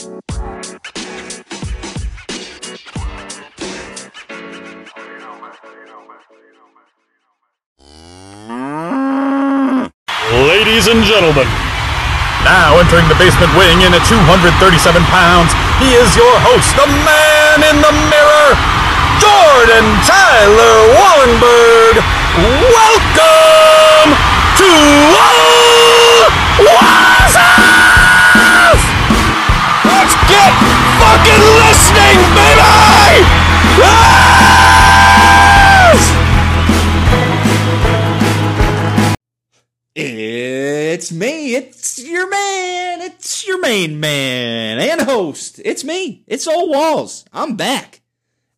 Ladies and gentlemen, now entering the basement wing in at 237 pounds, he is your host, the man in the mirror, Jordan Tyler Wollenberg. Welcome to Wazaf! Fucking listening, baby! Yes! It's me. It's your man. It's your main man and host. It's me. It's Ole Walls. I'm back.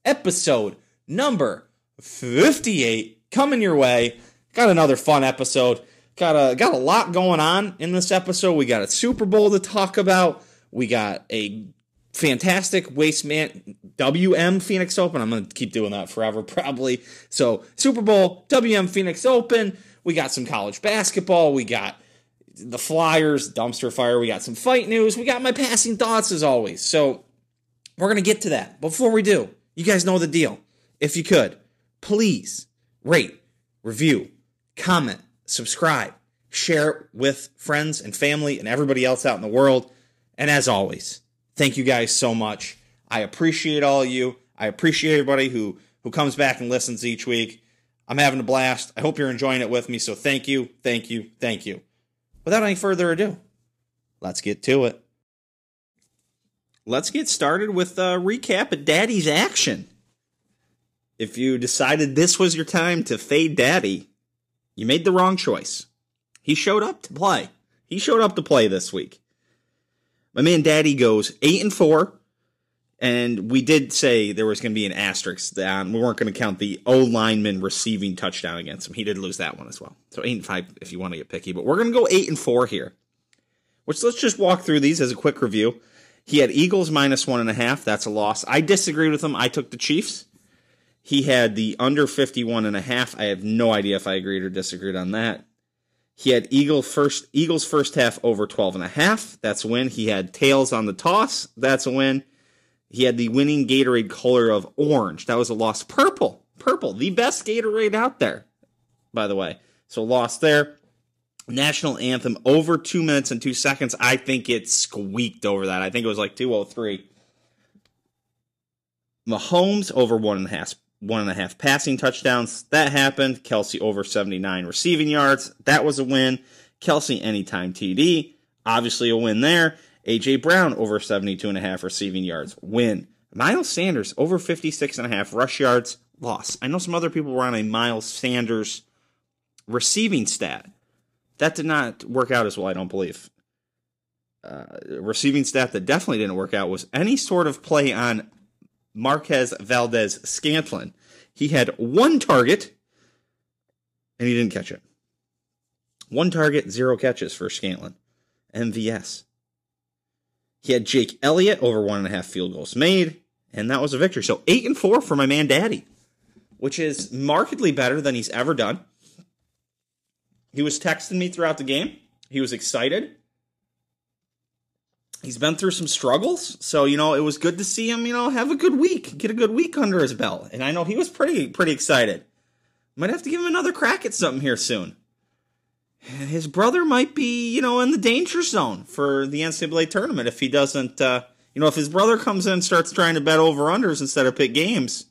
Episode number 58 coming your way. Got another fun episode. Got a got a lot going on in this episode. We got a Super Bowl to talk about. We got a fantastic waste man WM Phoenix Open. I'm going to keep doing that forever probably. So, Super Bowl, WM Phoenix Open. We got some college basketball. We got the Flyers, dumpster fire. We got some fight news. We got my passing thoughts as always. So we're going to get to that. Before we do, you guys know the deal. If you could, please rate, review, comment, subscribe, share it with friends and family and everybody else out in the world. And as always, thank you guys so much. I appreciate all of you. I appreciate everybody who who comes back and listens each week. I'm having a blast. I hope you're enjoying it with me. So thank you, thank you, thank you. Without any further ado, let's get to it. Let's get started with a recap of Daddy's action. If you decided this was your time to fade Daddy, you made the wrong choice. He showed up to play. He showed up to play this week. My man Daddy goes 8 and 4 and we did say there was going to be an asterisk that we weren't going to count the O lineman receiving touchdown against him. He did lose that one as well. So eight and five if you want to get picky, but we're going to go eight and four here. Which let's just walk through these as a quick review. He had Eagles minus one and a half. That's a loss. I disagreed with him. I took the Chiefs. He had the under 51 and a half. I have no idea if I agreed or disagreed on that. He had Eagle first Eagles first half over 12 and a half. That's win. He had tails on the toss. That's a win. He had the winning Gatorade color of orange. That was a loss. Purple. Purple. The best Gatorade out there, by the way. So lost there. National anthem over two minutes and two seconds. I think it squeaked over that. I think it was like 203. Mahomes over one and a half one and a half passing touchdowns. That happened. Kelce over 79 receiving yards. That was a win. Kelce anytime TD. Obviously a win there. AJ Brown over 72 and a half receiving yards. Win. Miles Sanders over 56 and a half rush yards. Loss. I know some other people were on a Miles Sanders receiving stat. That did not work out as well, I don't believe. Uh, receiving stat that definitely didn't work out was any sort of play on Marquez Valdes-Scantling. He had one target and he didn't catch it. One target, zero catches for Scantling. MVS. He had Jake Elliott over one and a half field goals made, and that was a victory. So eight and four for my man Daddy, which is markedly better than he's ever done. He was texting me throughout the game. He was excited. He's been through some struggles, so you know it was good to see him. You know, have a good week, get a good week under his belt, and I know he was pretty pretty excited. Might have to give him another crack at something here soon his brother might be, you know, in the danger zone for the NCAA tournament if he doesn't, uh, you know, if his brother comes in and starts trying to bet over unders instead of pick games,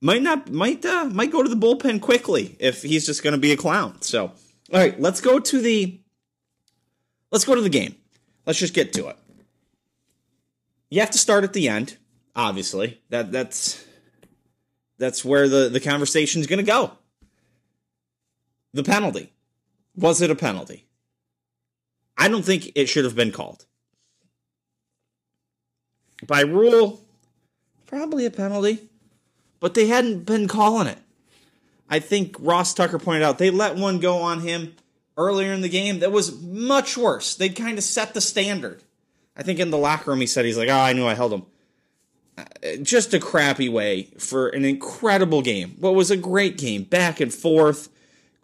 might not, might, uh, might go to the bullpen quickly if he's just going to be a clown. So, all right, let's go to the, let's go to the game. Let's just get to it. You have to start at the end, obviously. That that's that's where the the conversation is going to go the penalty. Was it a penalty? I don't think it should have been called. By rule, probably a penalty, but they hadn't been calling it. I think Ross Tucker pointed out they let one go on him earlier in the game that was much worse. They'd kind of set the standard. I think in the locker room he said he's like, "Oh, I knew I held him." Uh, just a crappy way for an incredible game. What was a great game, back and forth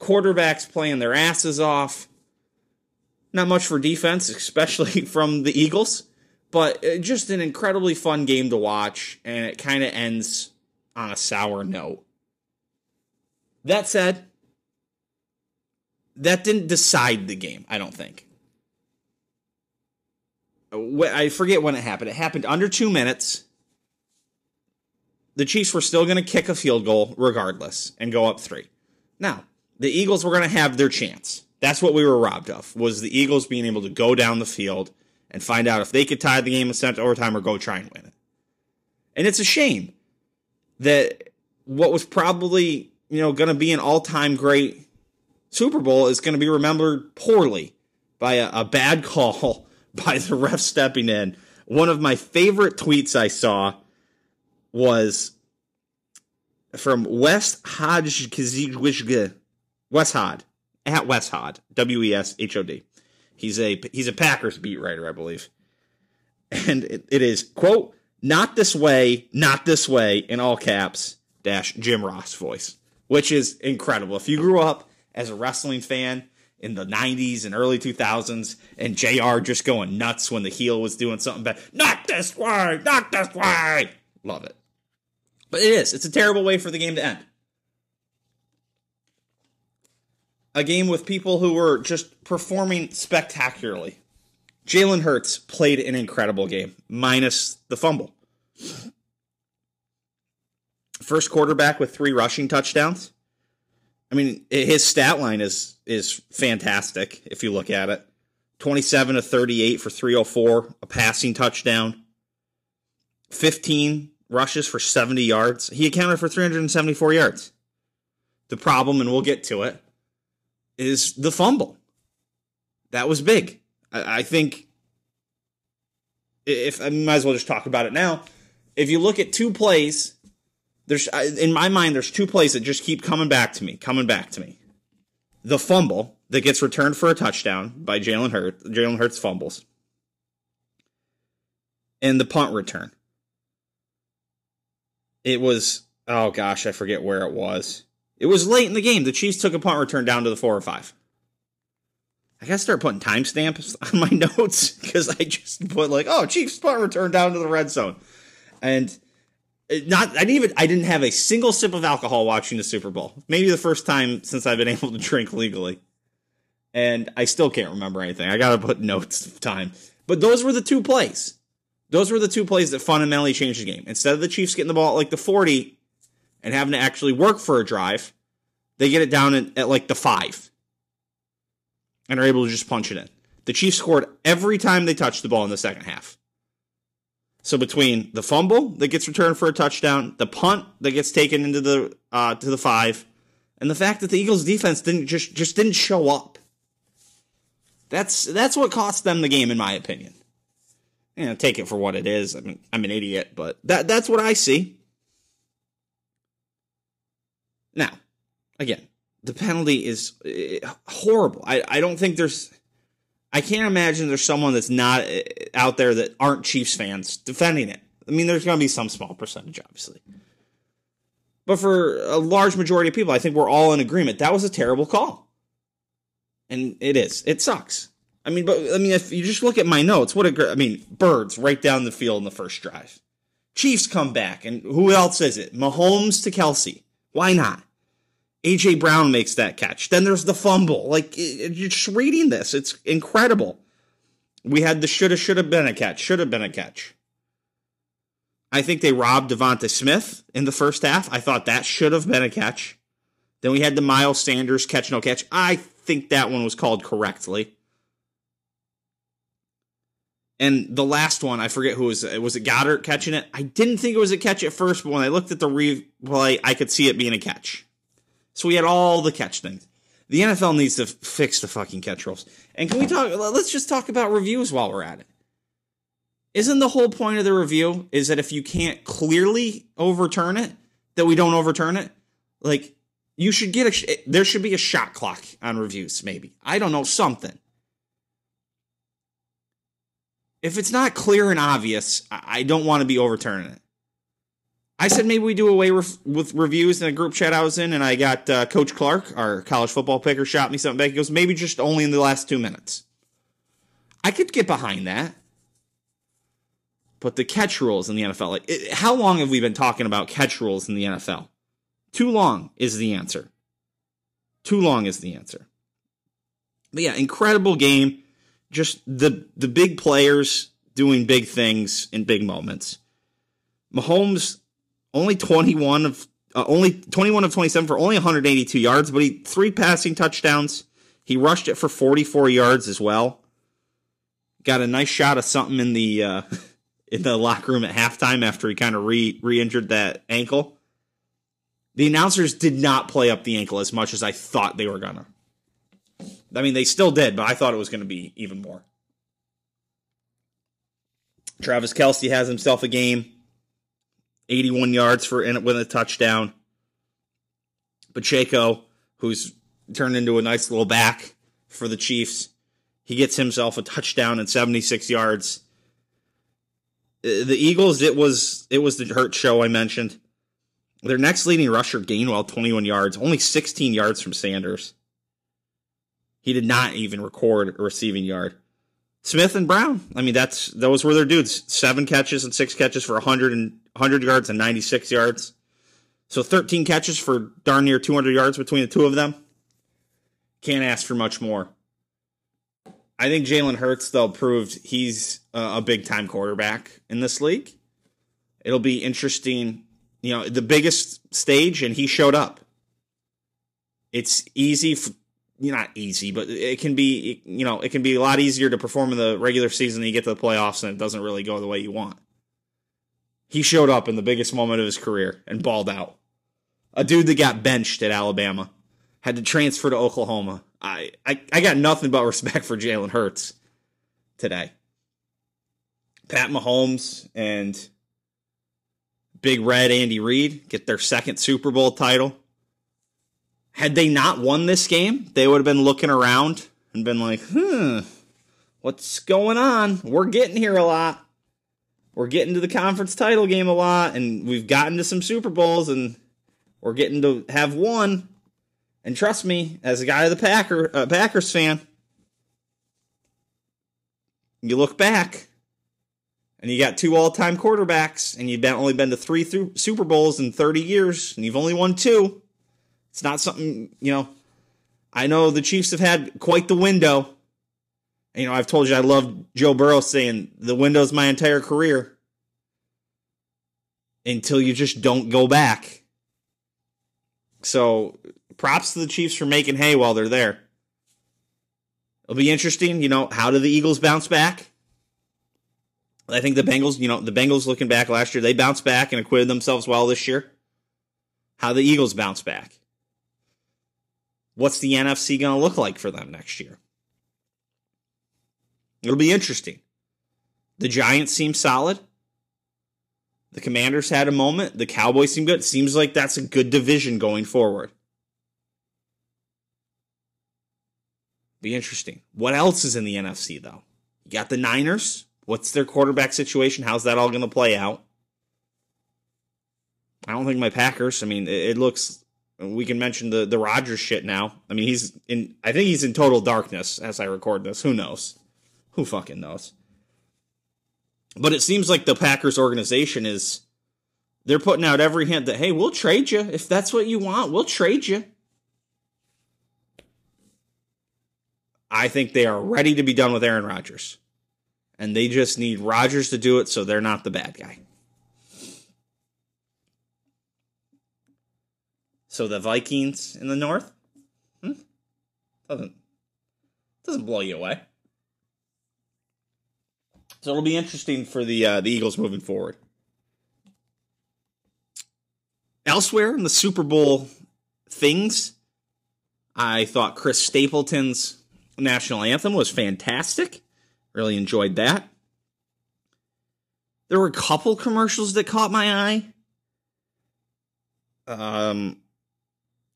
quarterbacks playing their asses off. Not much for defense, especially from the Eagles, but uh, just an incredibly fun game to watch, and it kind of ends on a sour note. That said, that didn't decide the game, I don't think. I forget when it happened. It happened under two minutes. The Chiefs were still going to kick a field goal regardless and go up three. Now, the Eagles were going to have their chance. That's what we were robbed of, was the Eagles being able to go down the field and find out if they could tie the game and send it to overtime or go try and win it. And it's a shame that what was probably, you know, going to be an all-time great Super Bowl is going to be remembered poorly by a, a bad call by the ref stepping in. One of my favorite tweets I saw was from West Hodge Wes Hod at Wes Hod W E S H O D. He's a he's a Packers beat writer, I believe, and it, it is quote not this way, not this way in all caps dash Jim Ross voice, which is incredible. If you grew up as a wrestling fan in the 90s and early 2000s and JR just going nuts when the heel was doing something bad. Not this way, not this way. Love it. But it is. It's a terrible way for the game to end. A game with people who were just performing spectacularly. Jalen Hurts played an incredible game, minus the fumble. First quarterback with three rushing touchdowns. I mean, his stat line is is fantastic if you look at it. 27 to 38 for 304, a passing touchdown. 15 rushes for 70 yards. He accounted for 374 yards. The problem, and we'll get to it, is the fumble. That was big. I, I think if I might as well just talk about it now. If you look at two plays there's in my mind there's two plays that just keep coming back to me, coming back to me. The fumble that gets returned for a touchdown by Jalen Hurts, Jalen Hurts fumbles, and the punt return. It was oh gosh, I forget where it was. It was late in the game. The Chiefs took a punt return down to the four or five. I gotta start putting timestamps on my notes because I just put like, oh, Chiefs punt return down to the red zone, and Uh, not I didn't even I didn't have a single sip of alcohol watching the Super Bowl. Maybe the first time since I've been able to drink legally. And I still can't remember anything. I got to put notes of time. But those were the two plays. Those were the two plays that fundamentally changed the game. Instead of the Chiefs getting the ball at like the 40 and having to actually work for a drive, they get it down at, at like the 5 and are able to just punch it in. The Chiefs scored every time they touched the ball in the second half. So between the fumble that gets returned for a touchdown, the punt that gets taken into the uh, to the five, and the fact that the Eagles defense didn't just just didn't show up. That's that's what cost them the game, in my opinion. You know, take it for what it is. I mean, I'm an idiot, but that that's what I see. Now, again, the penalty is eh, horrible. I, I don't think there's I can't imagine there's someone that's not uh, out there that aren't Chiefs fans defending it. I mean, there's going to be some small percentage, obviously. But for a large majority of people, I think we're all in agreement. That was a terrible call. And it is. It sucks. I mean, but I mean, if you just look at my notes, what a great, I mean, birds right down the field in the first drive. Chiefs come back, and who else is it? Mahomes to Kelce. Why not? AJ Brown makes that catch. Then there's the fumble. Like you're just reading this, it's incredible. We had the shoulda shoulda been a catch, shoulda been a catch. I think they robbed DeVonta Smith in the first half. I thought that should have been a catch. Then we had the Miles Sanders catch no catch. I think that one was called correctly. And the last one, I forget who was it. Was it Goedert catching it? I didn't think it was a catch at first, but when I looked at the replay, I could see it being a catch. So we had all the catch things. The NFL needs to fix the fucking catch rules. And can we talk? Let's just talk about reviews while we're at it. Isn't the whole point of the review is that if you can't clearly overturn it, that we don't overturn it? Like you should get a there should be a shot clock on reviews maybe. I don't know something. If it's not clear and obvious, I don't want to be overturning it. I said maybe we do away with, with reviews in a group chat I was in, and I got uh, Coach Clark, our college football picker, shot me something back. He goes, maybe just only in the last two minutes. I could get behind that. But the catch rules in the NFL, like, it, how long have we been talking about catch rules in the NFL? Too long is the answer. Too long is the answer. But yeah, incredible game. Just the the big players doing big things in big moments. Mahomes only 21 of uh, only 21 of 27 for only 182 yards, but he three passing touchdowns. He rushed it for 44 yards as well. Got a nice shot of something in the uh, in the locker room at halftime after he kind of re re-injured that ankle. The announcers did not play up the ankle as much as I thought they were gonna. I mean, they still did, but I thought it was going to be even more. Travis Kelce has himself a game, 81 yards for in with a touchdown. Pacheco, who's turned into a nice little back for the Chiefs, he gets himself a touchdown and 76 yards. Uh, the Eagles, it was it was the hurt show I mentioned. Their next leading rusher, Gainwell, 21 yards, only 16 yards from Sanders. He did not even record a receiving yard. Smith and Brown, I mean, that's those were their dudes. Seven catches and six catches for 100 and 100 yards and 96 yards. So 13 catches for darn near 200 yards between the two of them. Can't ask for much more. I think Jalen Hurts, though, proved he's a big time quarterback in this league. It'll be interesting. You know, the biggest stage, and he showed up. It's easy for, not easy, but it can be, you know, it can be a lot easier to perform in the regular season. You get to the playoffs and it doesn't really go the way you want. He showed up in the biggest moment of his career and balled out. A dude that got benched at Alabama had to transfer to Oklahoma. I, I, I got nothing but respect for Jalen Hurts today. Pat Mahomes and Big Red Andy Reid get their second Super Bowl title. Had they not won this game, they would have been looking around and been like, hmm, what's going on? We're getting here a lot. We're getting to the conference title game a lot, and we've gotten to some Super Bowls, and we're getting to have one. And trust me, as a guy of the Packer uh, Packers fan, you look back and you got two all-time quarterbacks, and you've only been to three Super Bowls in 30 years, and you've only won two. It's not something, you know. I know the Chiefs have had quite the window. You know, I've told you I love Joe Burrow saying the window's my entire career until you just don't go back. So, props to the Chiefs for making hay while they're there. It'll be interesting, you know, how do the Eagles bounce back? I think the Bengals, you know, the Bengals looking back last year, they bounced back and acquitted themselves well this year. How the Eagles bounce back? What's the NFC going to look like for them next year? It'll be interesting. The Giants seem solid. The Commanders had a moment. The Cowboys seem good. Seems like that's a good division going forward. Be interesting. What else is in the NFC, though? You got the Niners. What's their quarterback situation? How's that all going to play out? I don't think my Packers. I mean, it, it we can mention the the Rodgers shit now. I mean, he's in. I think he's in total darkness as I record this. Who knows? Who fucking knows? But it seems like the Packers organization is. They're putting out every hint that hey, we'll trade you if that's what you want. We'll trade you. I think they are ready to be done with Aaron Rodgers, and they just need Rodgers to do it, so they're not the bad guy. So the Vikings in the north hmm? doesn't doesn't blow you away. So it'll be interesting for the uh, the Eagles moving forward. Elsewhere in the Super Bowl things, I thought Chris Stapleton's national anthem was fantastic. Really enjoyed that. There were a couple commercials that caught my eye. Um,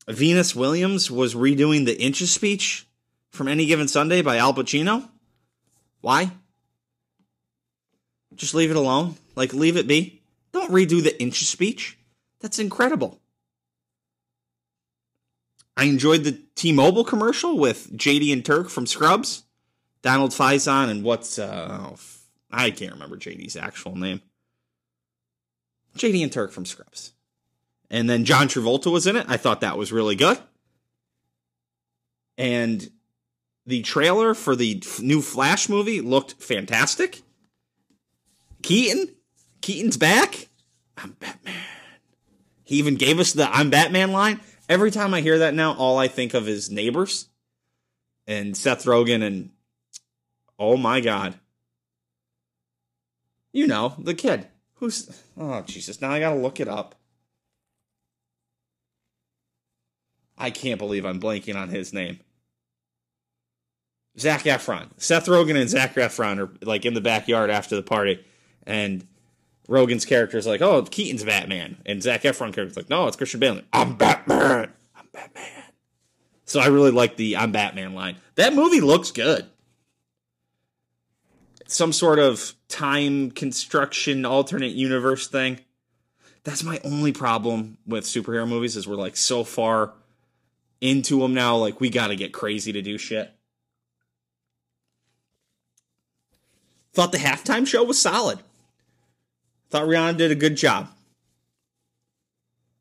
Venus Williams was redoing the inches speech from Any Given Sunday by Al Pacino. Why? Just leave it alone. Like, leave it be. Don't redo the inches speech. That's incredible. I enjoyed the T Mobile commercial with JD and Turk from Scrubs. Donald Faison and what's uh oh, I can't remember JD's actual name. JD and Turk from Scrubs. And then John Travolta was in it. I thought that was really good. And the trailer for the new Flash movie looked fantastic. Keaton, Keaton's back. I'm Batman. He even gave us the I'm Batman line. Every time I hear that now, all I think of is Neighbors and Seth Rogen and oh my god. You know, the kid. Who's Oh Jesus, now I got to look it up. I can't believe I'm blanking on his name. Zac Efron. Seth Rogen and Zac Efron are like in the backyard after the party, and Rogen's character is like, "Oh, Keaton's Batman," and Zac Efron character's like, "No, it's Christian Bale." I'm Batman. I'm Batman. So I really like the "I'm Batman" line. That movie looks good. Some sort of time construction alternate universe thing. That's my only problem with superhero movies is we're like so far into them now. Like we got to get crazy to do shit. Thought the halftime show was solid. Thought Rihanna did a good job.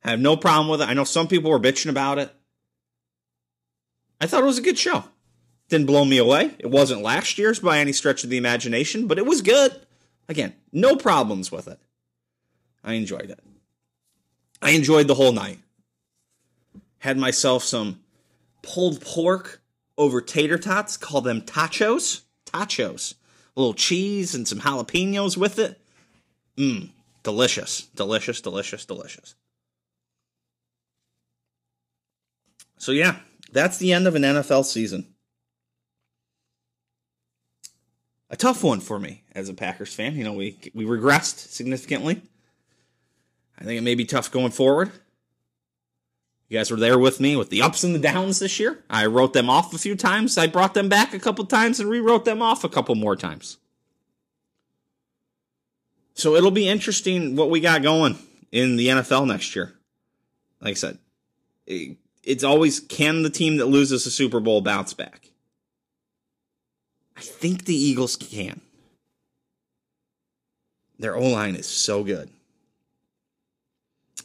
I have no problem with it. I know some people were bitching about it. I thought it was a good show. Didn't blow me away. It wasn't last year's by any stretch of the imagination, but it was good. Again, no problems with it. I enjoyed it. I enjoyed the whole night. Had myself some pulled pork over tater tots, call them tachos. Tachos. A little cheese and some jalapenos with it. Mmm, delicious, delicious, delicious, delicious. So, yeah, that's the end of an NFL season. A tough one for me as a Packers fan. You know, we we regressed significantly. I think it may be tough going forward. You guys were there with me with the ups and the downs this year. I wrote them off a few times. I brought them back a couple times and rewrote them off a couple more times. So it'll be interesting what we got going in the NFL next year. Like I said, it's always can the team that loses a Super Bowl bounce back? I think the Eagles can. Their O line is so good.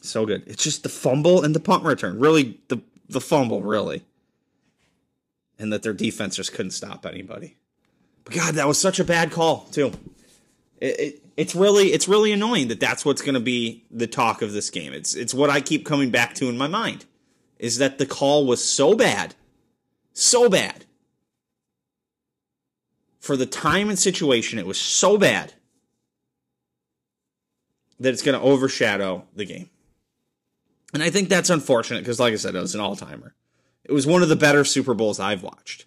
So good. It's just the fumble and the punt return. Really, the, the fumble, really. And that their defense just couldn't stop anybody. But God, that was such a bad call, too. It, it, it's really it's really annoying that that's what's going to be the talk of this game. It's it's what I keep coming back to in my mind is that the call was so bad, so bad. For the time and situation, it was so bad that it's going to overshadow the game. And I think that's unfortunate because, like I said, it was an all timer. It was one of the better Super Bowls I've watched.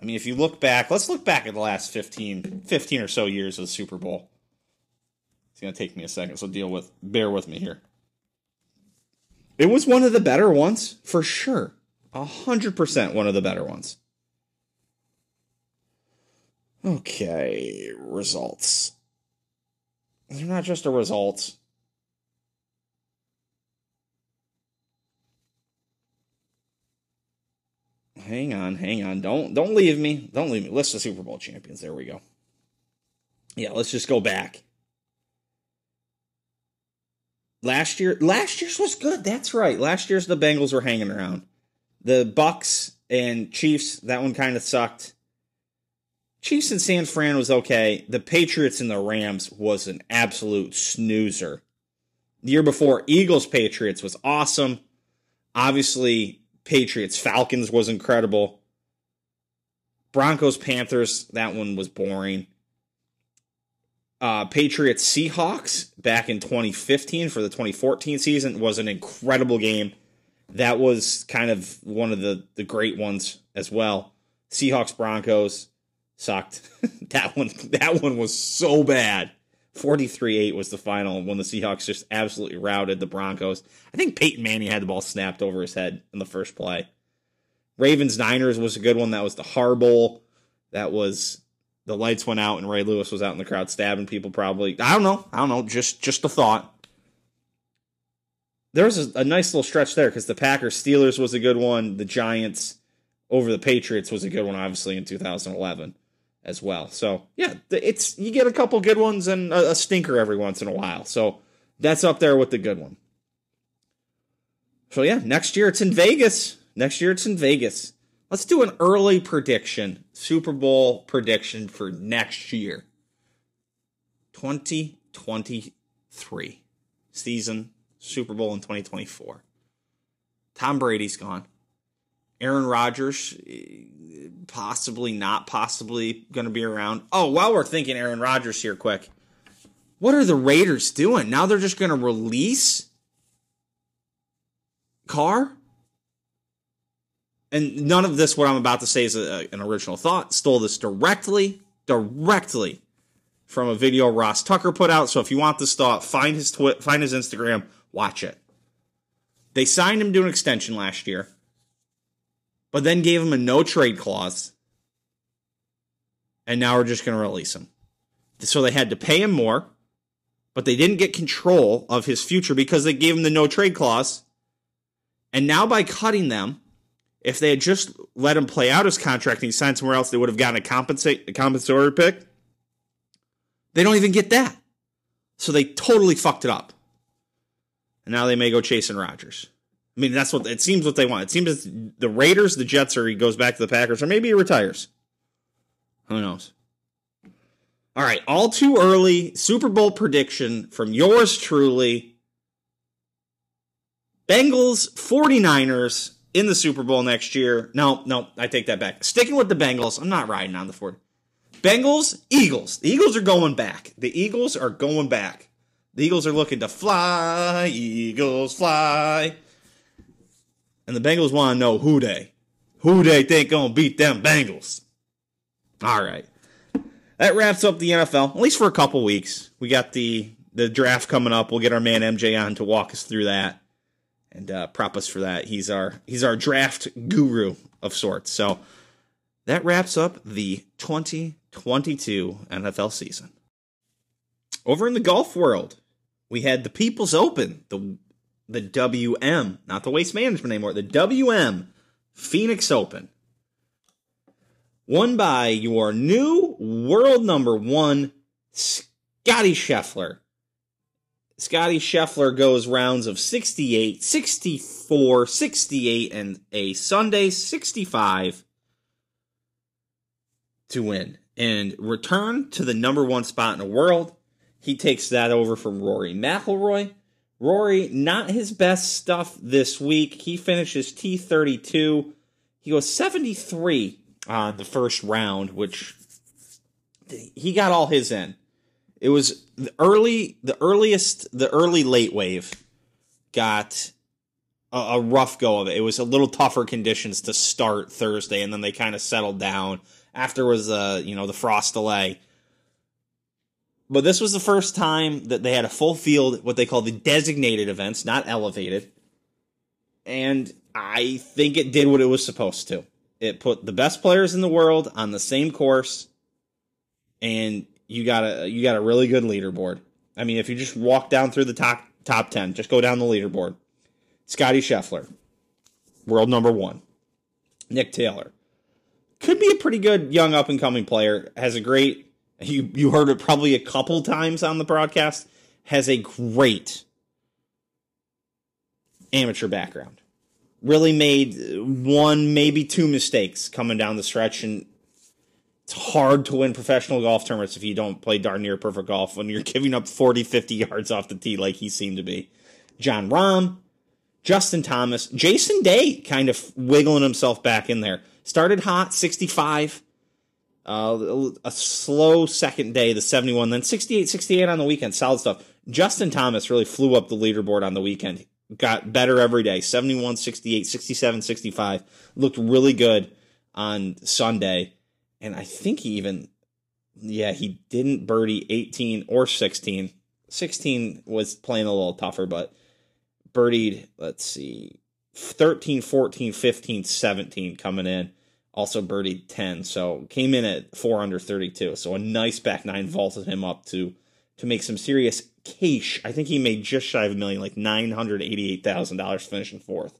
I mean, if you look back, let's look back at the last 15, 15 or so years of the Super Bowl. It's going to take me a second, so deal with, bear with me here. It was one of the better ones, for sure. A hundred percent one of the better ones. Okay, results. They're not just a results. Hang on, hang on. Don't don't leave me. Don't leave me. List of Super Bowl champions. There we go. Yeah, let's just go back. Last year, last year's was good. That's right. Last year's the Bengals were hanging around. The Bucs and Chiefs, that one kind of sucked. Chiefs and San Fran was okay. The Patriots and the Rams was an absolute snoozer. The year before, Eagles Patriots was awesome. Obviously, Patriots Falcons was incredible. Broncos Panthers, that one was boring. Uh, Patriots Seahawks back in 2015 for the 2014 season was an incredible game. That was kind of one of the, the great ones as well. Seahawks Broncos sucked. that one that one was so bad. 43-8 was the final when the Seahawks just absolutely routed the Broncos. I think Peyton Manning had the ball snapped over his head in the first play. Ravens Niners was a good one. That was the Harbowl. That was the lights went out and Ray Lewis was out in the crowd stabbing people probably. I don't know. I don't know. Just just a thought. There was a, a nice little stretch there because the Packers Steelers was a good one. The Giants over the Patriots was a good one, obviously in 2011 as well. So yeah, it's you get a couple good ones and a, stinker every once in a while. So that's up there with the good one. So yeah, next year it's in Vegas. Next year it's in Vegas. Let's do an early prediction, Super Bowl prediction for next year. 2023 season, Super Bowl in 2024. Tom Brady's gone. Aaron Rodgers, possibly not possibly going to be around. Oh, while we're thinking Aaron Rodgers here, quick. What are the Raiders doing? Now they're just going to release Carr? And none of this, what I'm about to say, is a, an original thought. Stole this directly, directly from a video Ross Tucker put out. So if you want this thought, find his twi- find his Instagram, watch it. They signed him to an extension last year, but then gave him a no trade clause. And now we're just going to release him. So they had to pay him more, but they didn't get control of his future because they gave him the no trade clause. And now by cutting them, if they had just let him play out his contract and he signed somewhere else, they would have gotten a compensate a compensatory pick. They don't even get that. So they totally fucked it up. And now they may go chasing Rodgers. I mean, that's what it seems what they want. It seems the Raiders, the Jets, or he goes back to the Packers, or maybe he retires. Who knows? All right, all too early Super Bowl prediction from yours truly. Bengals, 49ers in the Super Bowl next year. No, no, I take that back. Sticking with the Bengals, I'm not riding on the 40. Bengals, Eagles. The Eagles are going back. The Eagles are going back. The Eagles are looking to fly, Eagles fly. And the Bengals want to know who they, who they think gonna beat them Bengals. All right, that wraps up the NFL at least for a couple weeks. We got the the draft coming up. We'll get our man MJ on to walk us through that and uh, prop us for that. He's our he's our draft guru of sorts. So that wraps up the 2022 NFL season. Over in the golf world, we had the People's Open, the the WM, not the Waste Management anymore, the WM Phoenix Open. Won by your new world number one, Scottie Scheffler. Scottie Scheffler goes rounds of 68, 64, 68, and a Sunday 65 to win and return to the number one spot in the world. He takes that over from Rory McIlroy. Rory, not his best stuff this week. He finishes T32. He goes 73 on the first round, which he got all his in. It was the early, the earliest, the early late wave got a, a rough go of it. It was a little tougher conditions to start Thursday, and then they kind of settled down. After was uh, you know, the frost delay. But this was the first time that they had a full field, what they call the designated events, not elevated. And I think it did what it was supposed to. It put the best players in the world on the same course, and you got a you got a really good leaderboard. I mean, if you just walk down through the top top ten, just go down the leaderboard. Scottie Scheffler, world number one. Nick Taylor could be a pretty good young up and coming player. Has a great you you heard it probably a couple times on the broadcast. Has a great amateur background. Really made uh, one, maybe two mistakes coming down the stretch, and it's hard to win professional golf tournaments if you don't play darn near perfect golf when you're giving up 40, 50 yards off the tee like he seemed to be. Jon Rahm, Justin Thomas, Jason Day kind of wiggling himself back in there. Started hot, 65. Uh, a slow second day, the 71, then 68, 68 on the weekend. Solid stuff. Justin Thomas really flew up the leaderboard on the weekend. Got better every day. 71, 68, 67, 65. Looked really good on Sunday. And I think he even, yeah, he didn't birdie 18 or 16. 16 was playing a little tougher, but birdied, let's see, 13, 14, 15, 17 coming in. Also birdied 10. So came in at 4 under 32. So a nice back nine vaulted him up to to make some serious cash. I think he made just shy of a million, like $988,000 finishing fourth.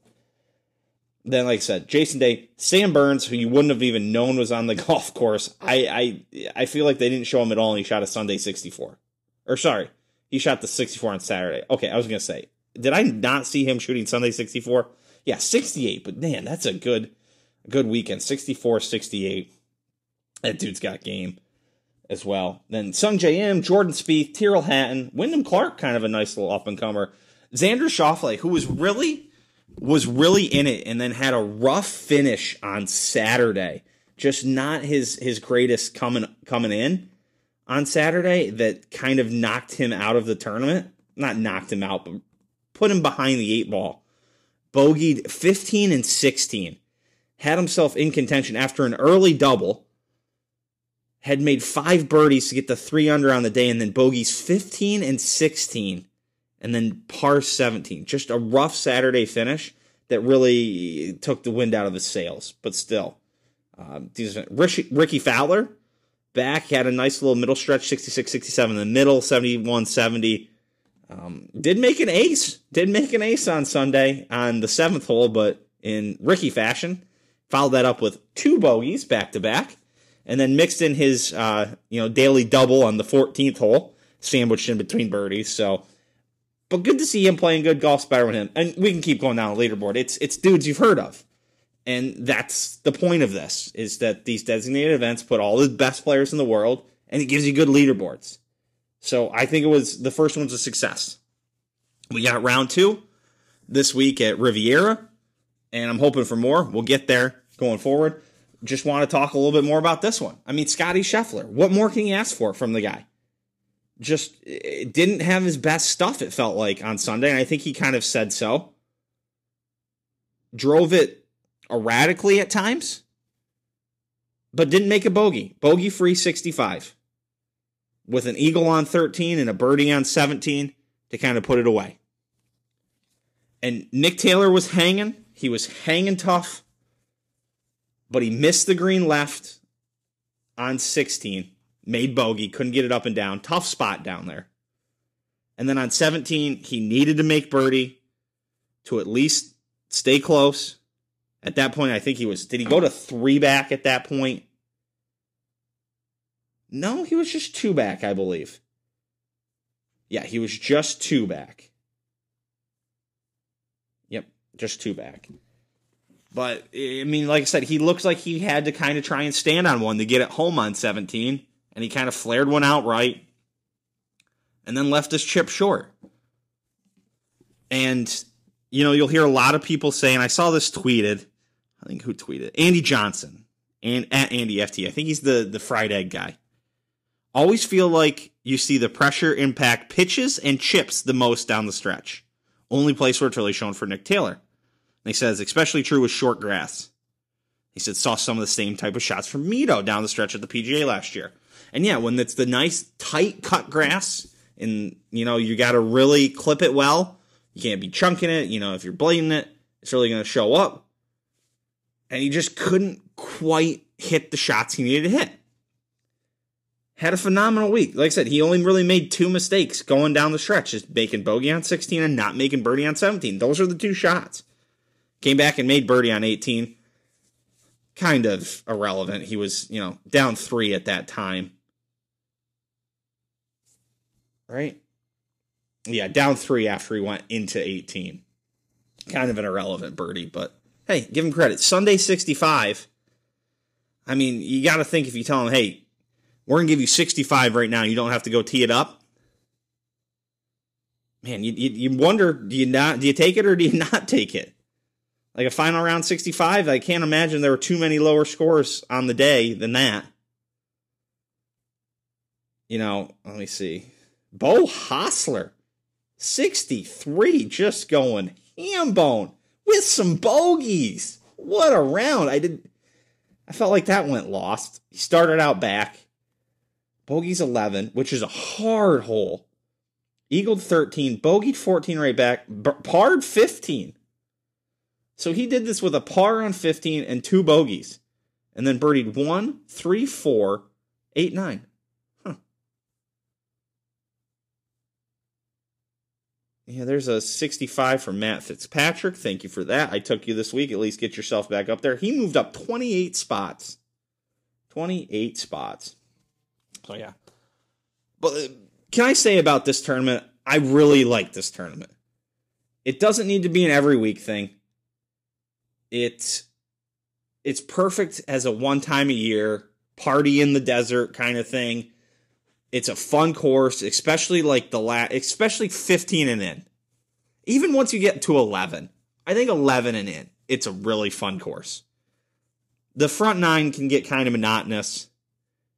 then, like I said, Jason Day, Sam Burns, who you wouldn't have even known was on the golf course. I I I feel like they didn't show him at all, and he shot a Sunday 64. Or sorry, he shot the 64 on Saturday. Okay, I was gonna say, did I not see him shooting Sunday 64? Yeah, 68. But man, that's a good good weekend. 64, 68. That dude's got game as well. Then Sungjae Im, Jordan Spieth, Tyrrell Hatton, Wyndham Clark, kind of a nice little up and comer. Xander Schauffele, who was really was really in it and then had a rough finish on Saturday. Just not his his greatest coming coming in on Saturday that kind of knocked him out of the tournament. Not knocked him out, but put him behind the eight ball. Bogeyed 15 and 16. Had himself in contention after an early double. Had made five birdies to get the three under on the day, and then bogeys 15 and 16 and then par 17. Just a rough Saturday finish that really took the wind out of his sails, but still. Um, Ricky, Rickie Fowler back had a nice little middle stretch 66 67 in the middle, 71 70. Um, did make an ace, did make an ace on Sunday on the seventh hole, but in Rickie fashion, followed that up with two bogeys back to back, and then mixed in his uh, you know daily double on the 14th hole, sandwiched in between birdies. So but good to see him playing good golf, better with him. And we can keep going down the leaderboard. It's it's dudes you've heard of. And that's the point of this, is that these designated events put all the best players in the world and it gives you good leaderboards. So I think it was the first one's a success. We got round two this week at Riviera, and I'm hoping for more. We'll get there going forward. Just want to talk a little bit more about this one. I mean, Scottie Scheffler. What more can you ask for from the guy? just didn't have his best stuff, it felt like, on Sunday. And I think he kind of said so. Drove it erratically at times, but didn't make a bogey. Bogey free 65 with an eagle on 13 and a birdie on 17 to kind of put it away. And Nick Taylor was hanging. He was hanging tough, but he missed the green left on 16 made bogey, couldn't get it up and down. Tough spot down there. And then on 17, he needed to make birdie to at least stay close. At that point, I think he was. Did he go to three back at that point? No, he was just two back, I believe. Yeah, he was just two back. Just two back. But, I mean, like I said, he looks like he had to kind of try and stand on one to get it home on 17 and he kind of flared one out right and then left his chip short. And, you know, you'll hear a lot of people saying, I saw this tweeted. I think who tweeted? Andy Johnson and at Andy FT. I think he's the, the fried egg guy. Always feel like you see the pressure impact pitches and chips the most down the stretch. Only place where it's really shown for Nick Taylor. He says, especially true with short grass. He said, saw some of the same type of shots from Mito down the stretch at the PGA last year. And yeah, when it's the nice tight cut grass and you know, you got to really clip it well. You can't be chunking it, you know, if you're blading it, it's really going to show up. And he just couldn't quite hit the shots he needed to hit. Had a phenomenal week. Like I said, he only really made two mistakes going down the stretch, just making bogey on 16 and not making birdie on 17. Those are the two shots. Came back and made birdie on 18. Kind of irrelevant. He was, you know, down three at that time right? Yeah, down three after he went into 18. Kind of an irrelevant birdie, but hey, give him credit. Sunday 65. I mean, you got to think if you tell him, hey, we're going to give you 65 right now, you don't have to go tee it up. Man, you, you, you wonder, do you not, do you take it or do you not take it? Like a final round 65, I can't imagine there were too many lower scores on the day than that. You know, let me see. Beau Hossler, 63, just going ham bone with some bogeys. What a round. I did I felt like that went lost. He started out back. Bogey's 11, which is a hard hole. Eagled 13, bogeyed 14 right back, parred 15. So he did this with a par on 15 and two bogeys. And then birdied 1, 3, 4, 8, 9. Yeah, there's a 65 from Matt Fitzpatrick. Thank you for that. I took you this week. At least get yourself back up there. He moved up 28 spots. 28 spots. So, yeah. But uh, can I say about this tournament? I really like this tournament. It doesn't need to be an every week thing. It's it's perfect as a one time a year party in the desert kind of thing. It's a fun course, especially like the last, especially 15 and in. Even once you get to 11, I think 11 and in, it's a really fun course. The front nine can get kind of monotonous,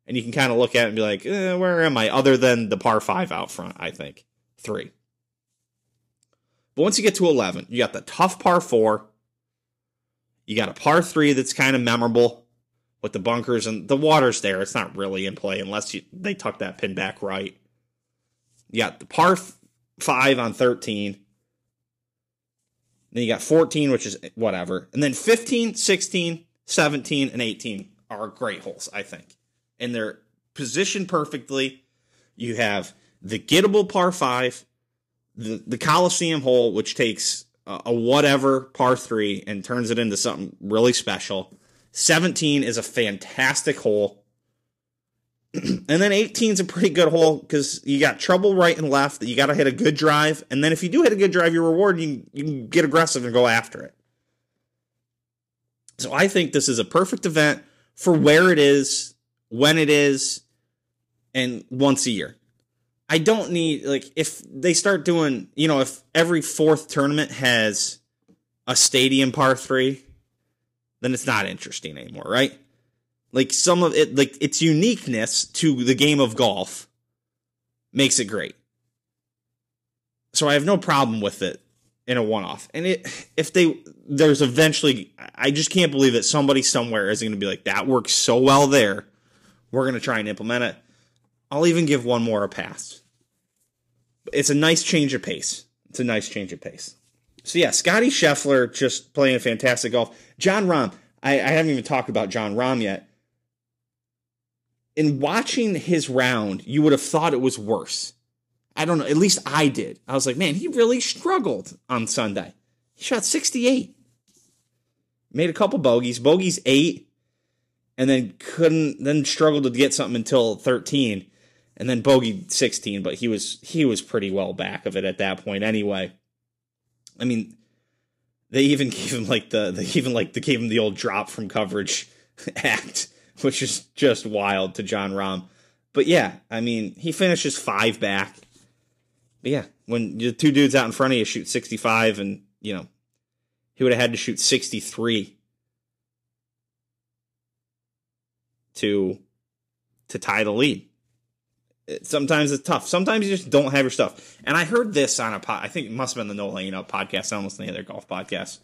and you can kind of look at it and be like, eh, where am I? Other than the par five out front, I think. Three. But once you get to 11, you got the tough par four. You got a par three that's kind of memorable with the bunkers and the water's there. It's not really in play unless you, they tuck that pin back right. You got the par five on 13. Then you got 14, which is whatever. And then 15, 16, 17, and 18 are great holes, I think. And they're positioned perfectly. You have the gettable par five, the, the Coliseum hole, which takes a, whatever par three and turns it into something really special 17 is a fantastic hole. and then 18 is a pretty good hole because you got trouble right and left. That you got to hit a good drive. And then if you do hit a good drive, your reward, you, you can get aggressive and go after it. So I think this is a perfect event for where it is, when it is, and once a year. I don't need, like, if they start doing, you know, if every fourth tournament has a stadium par three, then it's not interesting anymore, right? Like some of it, like its uniqueness to the game of golf makes it great. So I have no problem with it in a one off. And it, if they, there's eventually, I just can't believe that somebody somewhere is going to be like, that works so well there. We're going to try and implement it. I'll even give one more a pass. It's a nice change of pace. It's a nice change of pace. So yeah, Scottie Scheffler just playing a fantastic golf. Jon Rahm, I, I haven't even talked about Jon Rahm yet. In watching his round, you would have thought it was worse. I don't know. At least I did. I was like, man, he really struggled on Sunday. He shot 68. Made a couple bogeys. Bogeys eight, and then couldn't then struggled to get something until 13. And then bogey 16, but he was he was pretty well back of it at that point anyway. I mean, they even gave him like the they even like they gave him the old drop from coverage act, which is just wild to Jon Rahm. But yeah, I mean, he finishes five back. But yeah, when the two dudes out in front of you shoot 65 and, you know, he would have had to shoot 63 to to tie the lead sometimes it's tough. Sometimes you just don't have your stuff. And I heard this on a pod. I think it must have been the No Laying Up podcast. I almost any other golf podcast.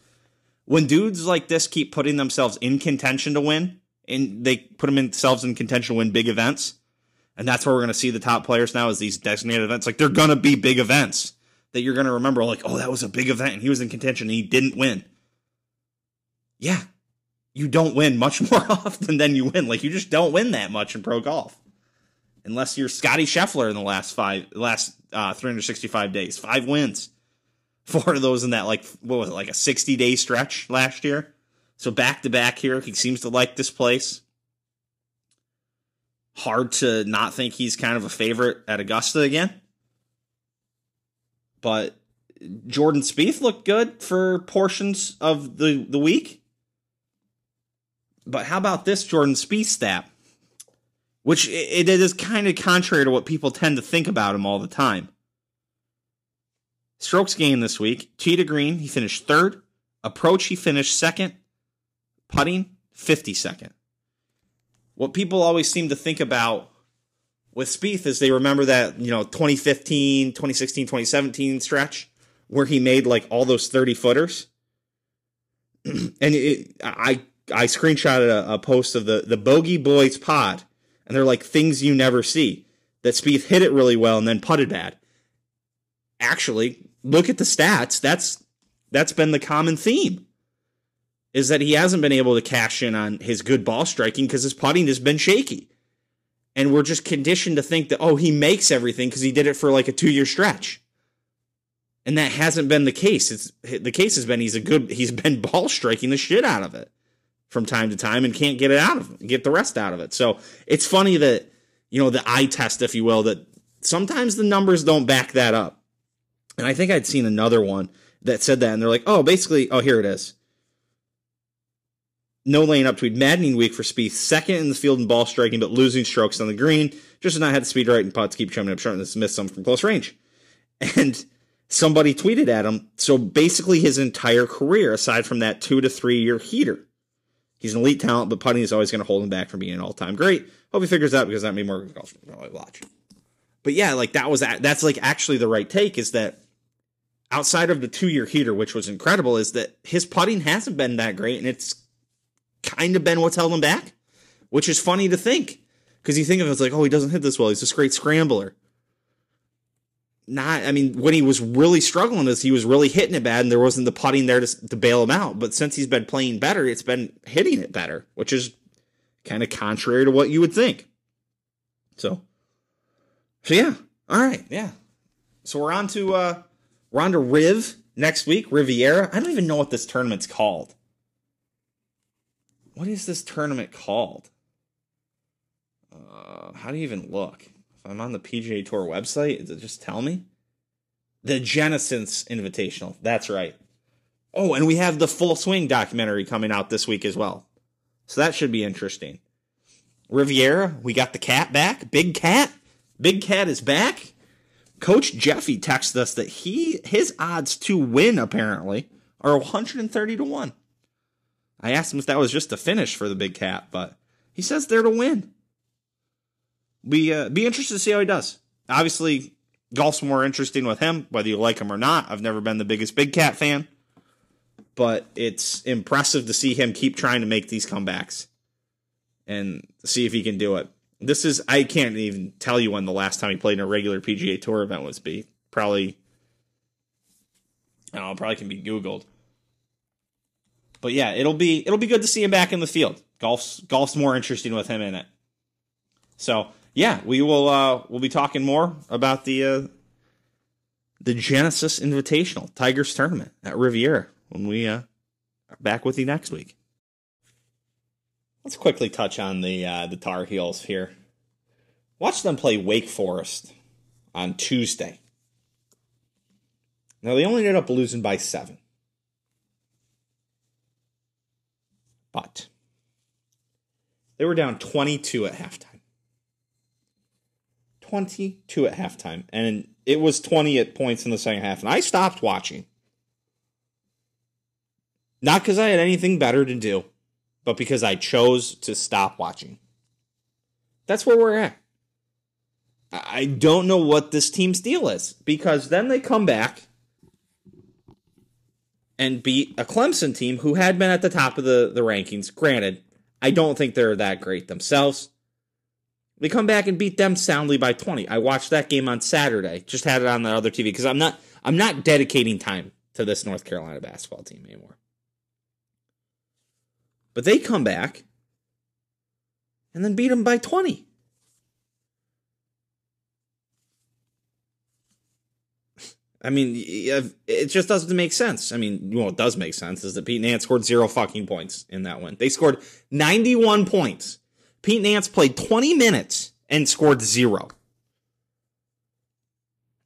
When dudes like this keep putting themselves in contention to win, and they put themselves in contention to win big events, and that's where we're going to see the top players now is these designated events. Like they're going to be big events that you're going to remember. Like, oh, that was a big event, and he was in contention, and he didn't win. Yeah, you don't win much more often than you win. Like you just don't win that much in pro golf unless you're Scottie Scheffler in the last five, last uh, 365 days. Five wins, four of those in that like what was it, like a 60 day stretch last year. So back to back here, he seems to like this place. Hard to not think he's kind of a favorite at Augusta again. But Jordan Spieth looked good for portions of the, the week. But how about this Jordan Spieth stat? Which it, is kind of contrary to what people tend to think about him all the time. Strokes gained this week. Tee to green, he finished third. Approach, he finished second. Putting, 52nd. What people always seem to think about with Spieth is they remember that, you know, 2015, 2016, 2017 stretch where he made like all those 30 footers. and it, I I screenshotted a, a post of the the Bogey Boys pod and they're like things you never see. That Spieth hit it really well and then putted bad. Actually, look at the stats. That's that's been the common theme. Is that he hasn't been able to cash in on his good ball striking because his putting has been shaky. And we're just conditioned to think that, oh, he makes everything because he did it for like a two year stretch. And that hasn't been the case. It's the case has been he's a good he's been ball striking the shit out of it from time to time and can't get it out of get the rest out of it. So it's funny that you know the eye test, if you will, that sometimes the numbers don't back that up. And I think I'd seen another one that said that, and they're like, oh, basically, oh, here it is. No Laying Up tweet. Maddening week for Spieth. Second in the field in ball striking, but losing strokes on the green. Just as not had the speed right and putts keep chuming up short and missed some from close range. And somebody tweeted at him. So basically, his entire career, aside from that two to three year heater, he's an elite talent, but putting is always going to hold him back from being an all time great. Hope he figures out because that made more golf watch. But yeah, like that was that's like actually the right take is that outside of the two year heater, which was incredible, is that his putting hasn't been that great, and it's kind of been what's held him back, which is funny to think because you think of it as like, oh, he doesn't hit this well. He's this great scrambler. Not, I mean, when he was really struggling, is he was really hitting it bad, and there wasn't the putting there to, to bail him out. But since he's been playing better, it's been hitting it better, which is kind of contrary to what you would think. So, so yeah, all right, yeah. So we're on to uh we're on to Riv next week, Riviera. I don't even know what this tournament's called. What is this tournament called? Uh, how do you even look? I'm on the PGA Tour website, does it just tell me? The Genesis Invitational. That's right. Oh, and we have the Full Swing documentary coming out this week as well. So that should be interesting. Riviera, we got the cat back. Big Cat. Big Cat is back. Coach Jeffy texted us that he his odds to win apparently are 130 to 1. I asked him if that was just a finish for the big cat, but he says they're to win. Be uh, be interested to see how he does. Obviously, golf's more interesting with him, whether you like him or not. I've never been the biggest big cat fan, but it's impressive to see him keep trying to make these comebacks and see if he can do it. This is I can't even tell you when the last time he played in a regular PGA Tour event was. Be probably I don't know, probably can be Googled but yeah, it'll be it'll be good to see him back in the field. Golf's golf's more interesting with him in it. So yeah, we will uh, we'll be talking more about the uh, the Genesis Invitational Tigers tournament at Riviera when we uh, are back with you next week. Let's quickly touch on the uh, the Tar Heels here. Watch them play Wake Forest on Tuesday. Now they only ended up losing by seven. But they were down 22 at halftime. 22 at halftime. And it was 20 at points in the second half. And I stopped watching. Not because I had anything better to do, but because I chose to stop watching. That's where we're at. I don't know what this team's deal is because then they come back and beat a Clemson team who had been at the top of the, the rankings. Granted, I don't think they're that great themselves. They come back and beat them soundly by 20. I watched that game on Saturday. Just had it on the other TV because I'm not I'm not dedicating time to this North Carolina basketball team anymore. But they come back and then beat them by 20. I mean, uh, it just doesn't make sense. I mean, well, it does make sense is that Pete Nance scored zero fucking points in that one. They scored 91 points. Pete Nance played 20 minutes and scored zero.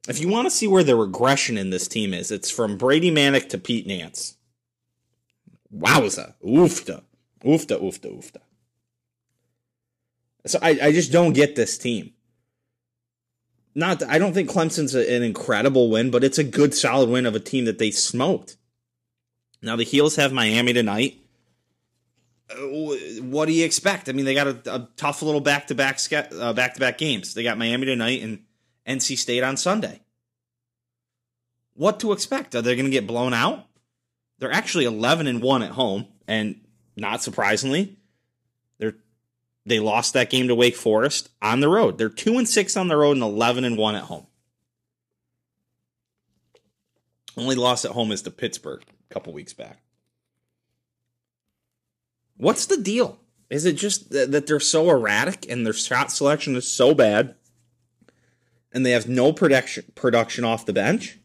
If you want to see where the regression in this team is, it's from Brady Manek to Pete Nance. Wowza. Oofta. Oofta, oofta, oofta. So I, I just don't get this team not I don't think Clemson's a, an incredible win, but it's a good solid win of a team that they smoked. Now the Heels have Miami tonight. Uh, what do you expect? I mean, they got a, a tough little back to back back to back games. They got Miami tonight and NC State on Sunday. What to expect? Are they going to get blown out? They're actually 11 and 1 at home and not surprisingly, they're they lost that game to Wake Forest on the road. They're 2 and 6 on the road and 11 and 1 at home. Only loss at home is to Pittsburgh a couple weeks back. What's the deal? Is it just that they're so erratic and their shot selection is so bad and they have no production production off the bench?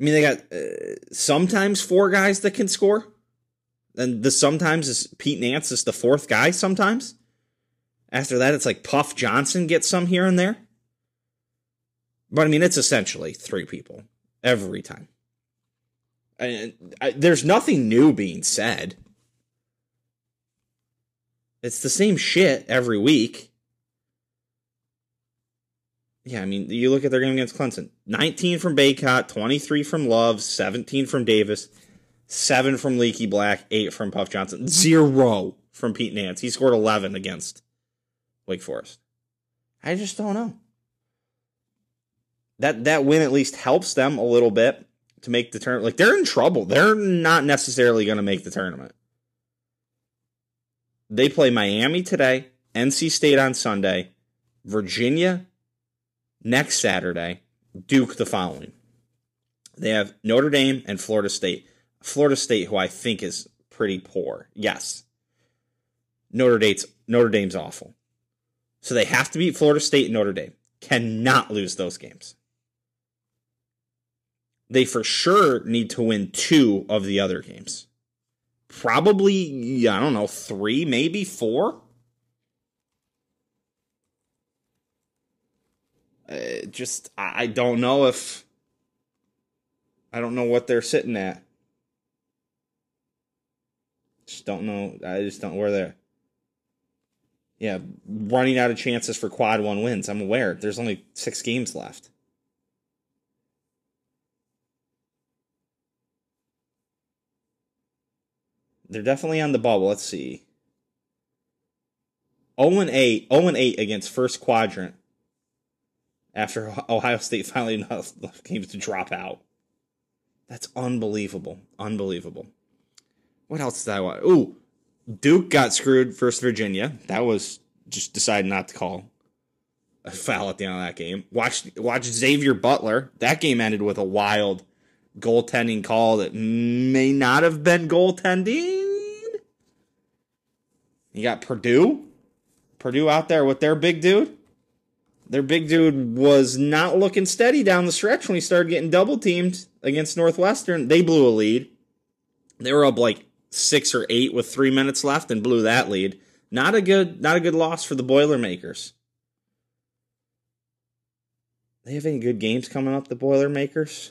I mean, they got uh, sometimes four guys that can score. And the sometimes is Pete Nance is the fourth guy sometimes. After that, it's like Puff Johnson gets some here and there. But I mean, it's essentially three people every time. And I, there's nothing new being said. It's the same shit every week. Yeah, I mean, you look at their game against Clemson 19 from Bacot, 23 from Love, 17 from Davis, 7 from Leaky Black, 8 from Puff Johnson, 0 from Pete Nance. He scored 11 against Wake Forest. I just don't know. That that win at least helps them a little bit to make the tournament. Like they're in trouble. They're not necessarily going to make the tournament. They play Miami today, NC State on Sunday, Virginia next Saturday, Duke the following. They have Notre Dame and Florida State. Florida State, who I think is pretty poor. Yes. Notre Dame's Notre Dame's awful. So they have to beat Florida State and Notre Dame. Cannot lose those games. They for sure need to win two of the other games. Probably, I don't know, three, maybe four. Uh, just, I don't know if. I don't know what they're sitting at. Just don't know. I just don't know where they're. Yeah, running out of chances for quad one wins. I'm aware. There's only six games left. They're definitely on the bubble. Let's see. 0 and 8, 0 and 8 against first quadrant after Ohio State finally enough games to drop out. That's unbelievable. Unbelievable. What else did I want? Ooh, Duke got screwed first Virginia. That was just decided not to call a foul at the end of that game. Watch watch Xavier Butler. That game ended with a wild goaltending call that may not have been goaltending. You got Purdue. Purdue out there with their big dude. Their big dude was not looking steady down the stretch when he started getting double teamed against Northwestern. They blew a lead. They were up like six or eight with three minutes left and blew that lead. Not a good, not a good loss for the Boilermakers. They have any good games coming up, the Boilermakers?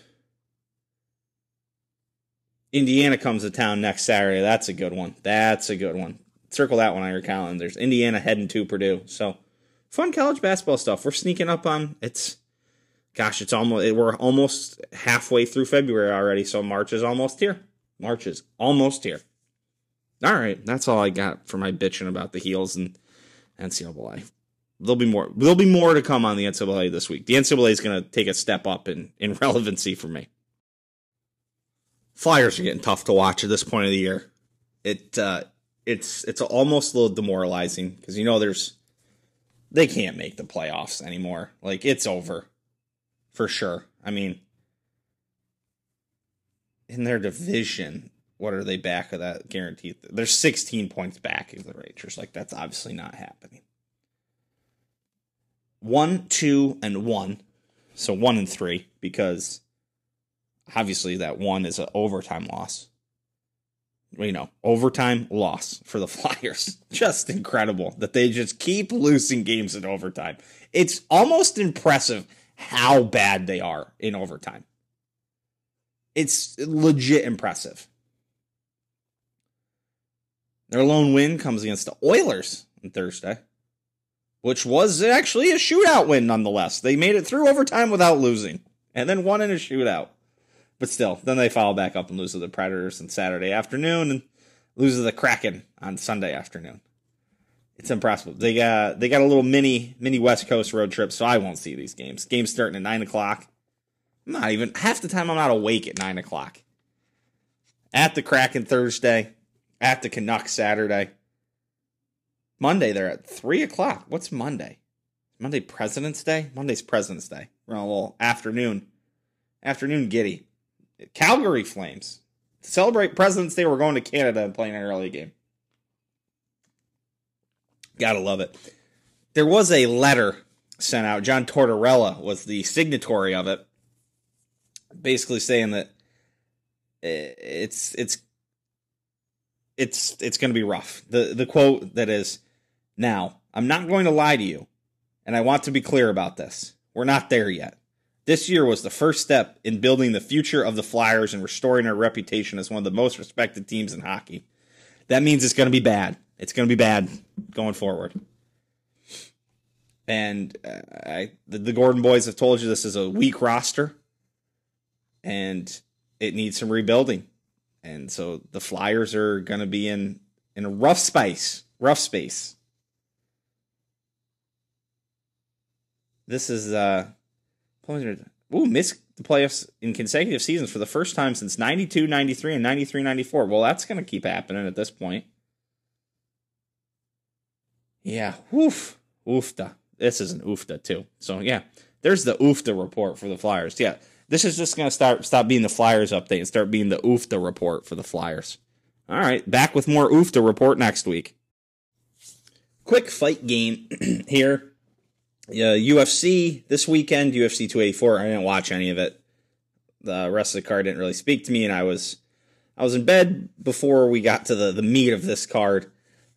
Indiana comes to town next Saturday. That's a good one. That's a good one. Circle that one on your calendars. Indiana heading to Purdue. So fun college basketball stuff. We're sneaking up on it's gosh, it's almost we're almost halfway through February already, so March is almost here. March is almost here. All right, that's all I got for my bitching about the heels and NCAA. There'll be more. There'll be more to come on the NCAA this week. The NCAA is going to take a step up in in relevancy for me. Flyers are getting tough to watch at this point of the year. It uh, it's it's almost a little demoralizing because you know there's they can't make the playoffs anymore. Like it's over for sure. I mean, in their division, what are they back of that guaranteed? They're 16 points back of the Rangers. Like that's obviously not happening. One, two, and one. So one and three because obviously that one is an overtime loss. You know, overtime loss for the Flyers. Just incredible that they just keep losing games in overtime. It's almost impressive how bad they are in overtime. It's legit impressive. Their lone win comes against the Oilers on Thursday, which was actually a shootout win nonetheless. They made it through overtime without losing and then won in a shootout. But still, then they follow back up and lose to the Predators on Saturday afternoon and lose to the Kraken on Sunday afternoon. It's impressive. They got they got a little mini mini West Coast road trip, so I won't see these games. Games starting at nine o'clock. I'm not even half the time I'm not awake at nine o'clock. At the Kraken Thursday, at the Canucks Saturday. Monday they're at three o'clock. What's Monday? Monday President's Day? Monday's President's Day. We're on a little afternoon. Afternoon giddy. Calgary Flames. To celebrate President's Day, we're going to Canada and playing an early game. Gotta love it. There was a letter sent out. John Tortorella was the signatory of it. basically saying that eh, it's it's it's it's going to be rough. The the quote that is now, I'm not going to lie to you, and I want to be clear about this. We're not there yet. This year was the first step in building the future of the Flyers and restoring our reputation as one of the most respected teams in hockey. That means it's going to be bad. It's going to be bad going forward. And uh, I, the, the Gordon boys have told you this is a weak roster, and it needs some rebuilding. And so the Flyers are going to be in in a rough space, rough space. This is uh ooh, missed the playoffs in consecutive seasons for the first time since 92, 93 and 93, 94. Well, that's going to keep happening at this point. Yeah, oof, oofta. This is an oofta too. So yeah, there's the oofta report for the Flyers. Yeah, this is just going to start stop being the Flyers update and start being the oofta report for the Flyers. All right, back with more oofta report next week. Quick fight game here. Uh, UFC this weekend, UFC 284. I didn't watch any of it. The rest of the card didn't really speak to me, and I was I was in bed before we got to the the meat of this card.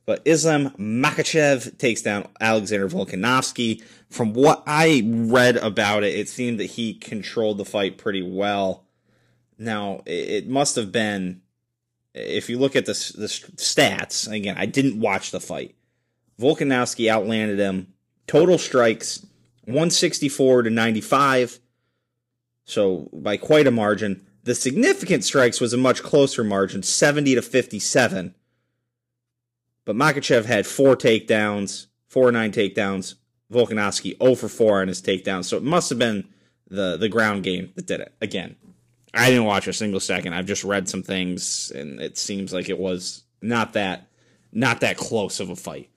But Islam Makhachev takes down Alexander Volkanovski. From what I read about it, it seemed that he controlled the fight pretty well. Now, it must have been, if you look at the, the stats, again, I didn't watch the fight. Volkanovski outlanded him. Total strikes 164 to 95. So by quite a margin. The significant strikes was a much closer margin, 70 to 57. But Makhachev had four takedowns, four nine takedowns. Volkanovski 0 for 4 on his takedowns. So it must have been the the ground game that did it. Again, I didn't watch a single second. I've just read some things, and it seems like it was not that not that close of a fight.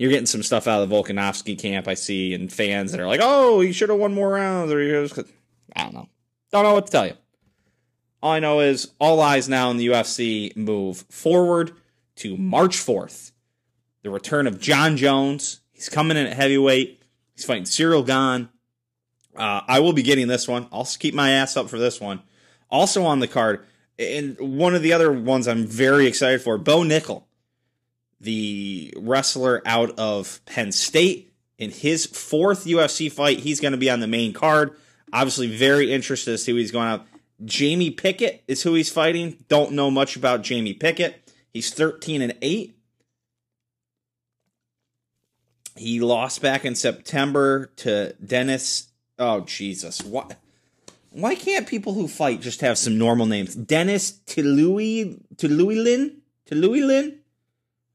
You're getting some stuff out of the Volkanovski camp, I see, and fans that are like, "Oh, he should have won more rounds," or I don't know, don't know what to tell you. All I know is all eyes now in the UFC move forward to March 4th. The return of Jon Jones. He's coming in at heavyweight. He's fighting Ciryl Gane. Uh, I will be getting this one. I'll keep my ass up for this one. Also on the card, and one of the other ones I'm very excited for, Bo Nickal, the wrestler out of Penn State. In his fourth UFC fight, he's going to be on the main card. Obviously, very interested to see what he's going out. Jamie Pickett is who he's fighting. Don't know much about Jamie Pickett. He's 13 and 8. He lost back in September to Dennis. Oh Jesus! Why? Why can't people who fight just have some normal names? Dennis Tilui Tiluilin Tiluilin.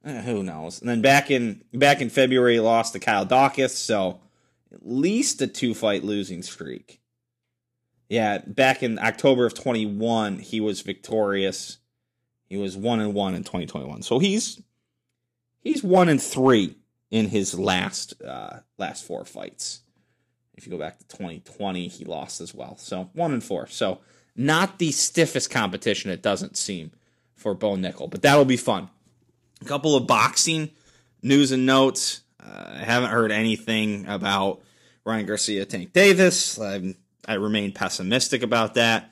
Uh, who knows? And then back in back in February, he lost to Kyle Daukaus. So at least a two fight losing streak. Yeah, back in October of 21, he was victorious he was one and one in 2021. So he's he's one and three in his last uh, last four fights. If you go back to 2020, he lost as well. So one and four. So not the stiffest competition. It doesn't seem for Bo Nickal, but that'll be fun. A couple of boxing news and notes. Uh, I haven't heard anything about Ryan Garcia, Tank Davis. I'm, I remain pessimistic about that.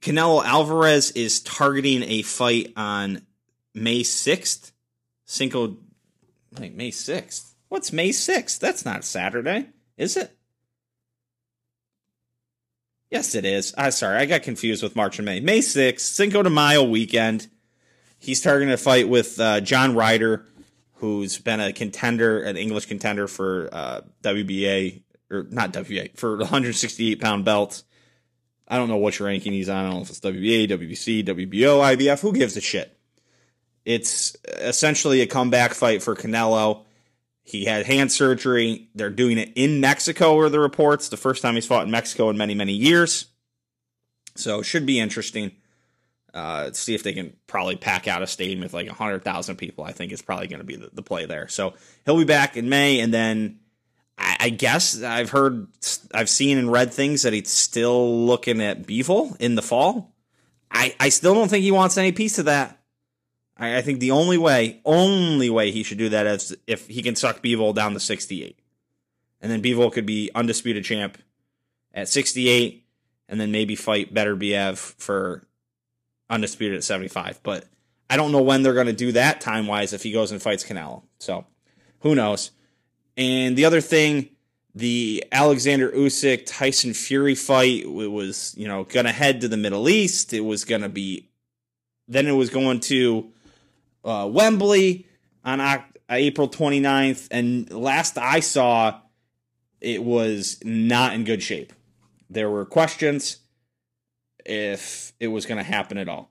Canelo Alvarez is targeting a fight on May 6th. Cinco, like May 6th. What's May 6th? That's not Saturday, is it? Yes, it is. I'm sorry, I got confused with March and May. May 6th, Cinco de Mayo weekend. He's targeting a fight with uh, John Ryder, who's been a contender, an English contender for uh, WBA, or not WBA, for the 168 pound belt. I don't know what your ranking he's on. I don't know if it's WBA, WBC, WBO, IBF. Who gives a shit? It's essentially a comeback fight for Canelo. He had hand surgery. They're doing it in Mexico, are the reports. The first time he's fought in Mexico in many, many years. So it should be interesting. Uh, see if they can probably pack out a stadium with like 100,000 people. I think is probably going to be the, the play there. So he'll be back in May, and then I, I guess I've heard, I've seen and read things that he's still looking at Bivol in the fall. I, I still don't think he wants any piece of that. I, I think the only way, only way he should do that is if he can suck Bivol down to 68. And then Bivol could be undisputed champ at 68. and then maybe fight Beterbiev for undisputed at 75. But I don't know when they're going to do that time wise if he goes and fights Canelo. So who knows? And the other thing, the Alexander Usyk Tyson Fury fight it was you know going to head to the Middle East. It was going to be then it was going to uh, Wembley on April 29th, and last I saw, it was not in good shape. There were questions if it was going to happen at all.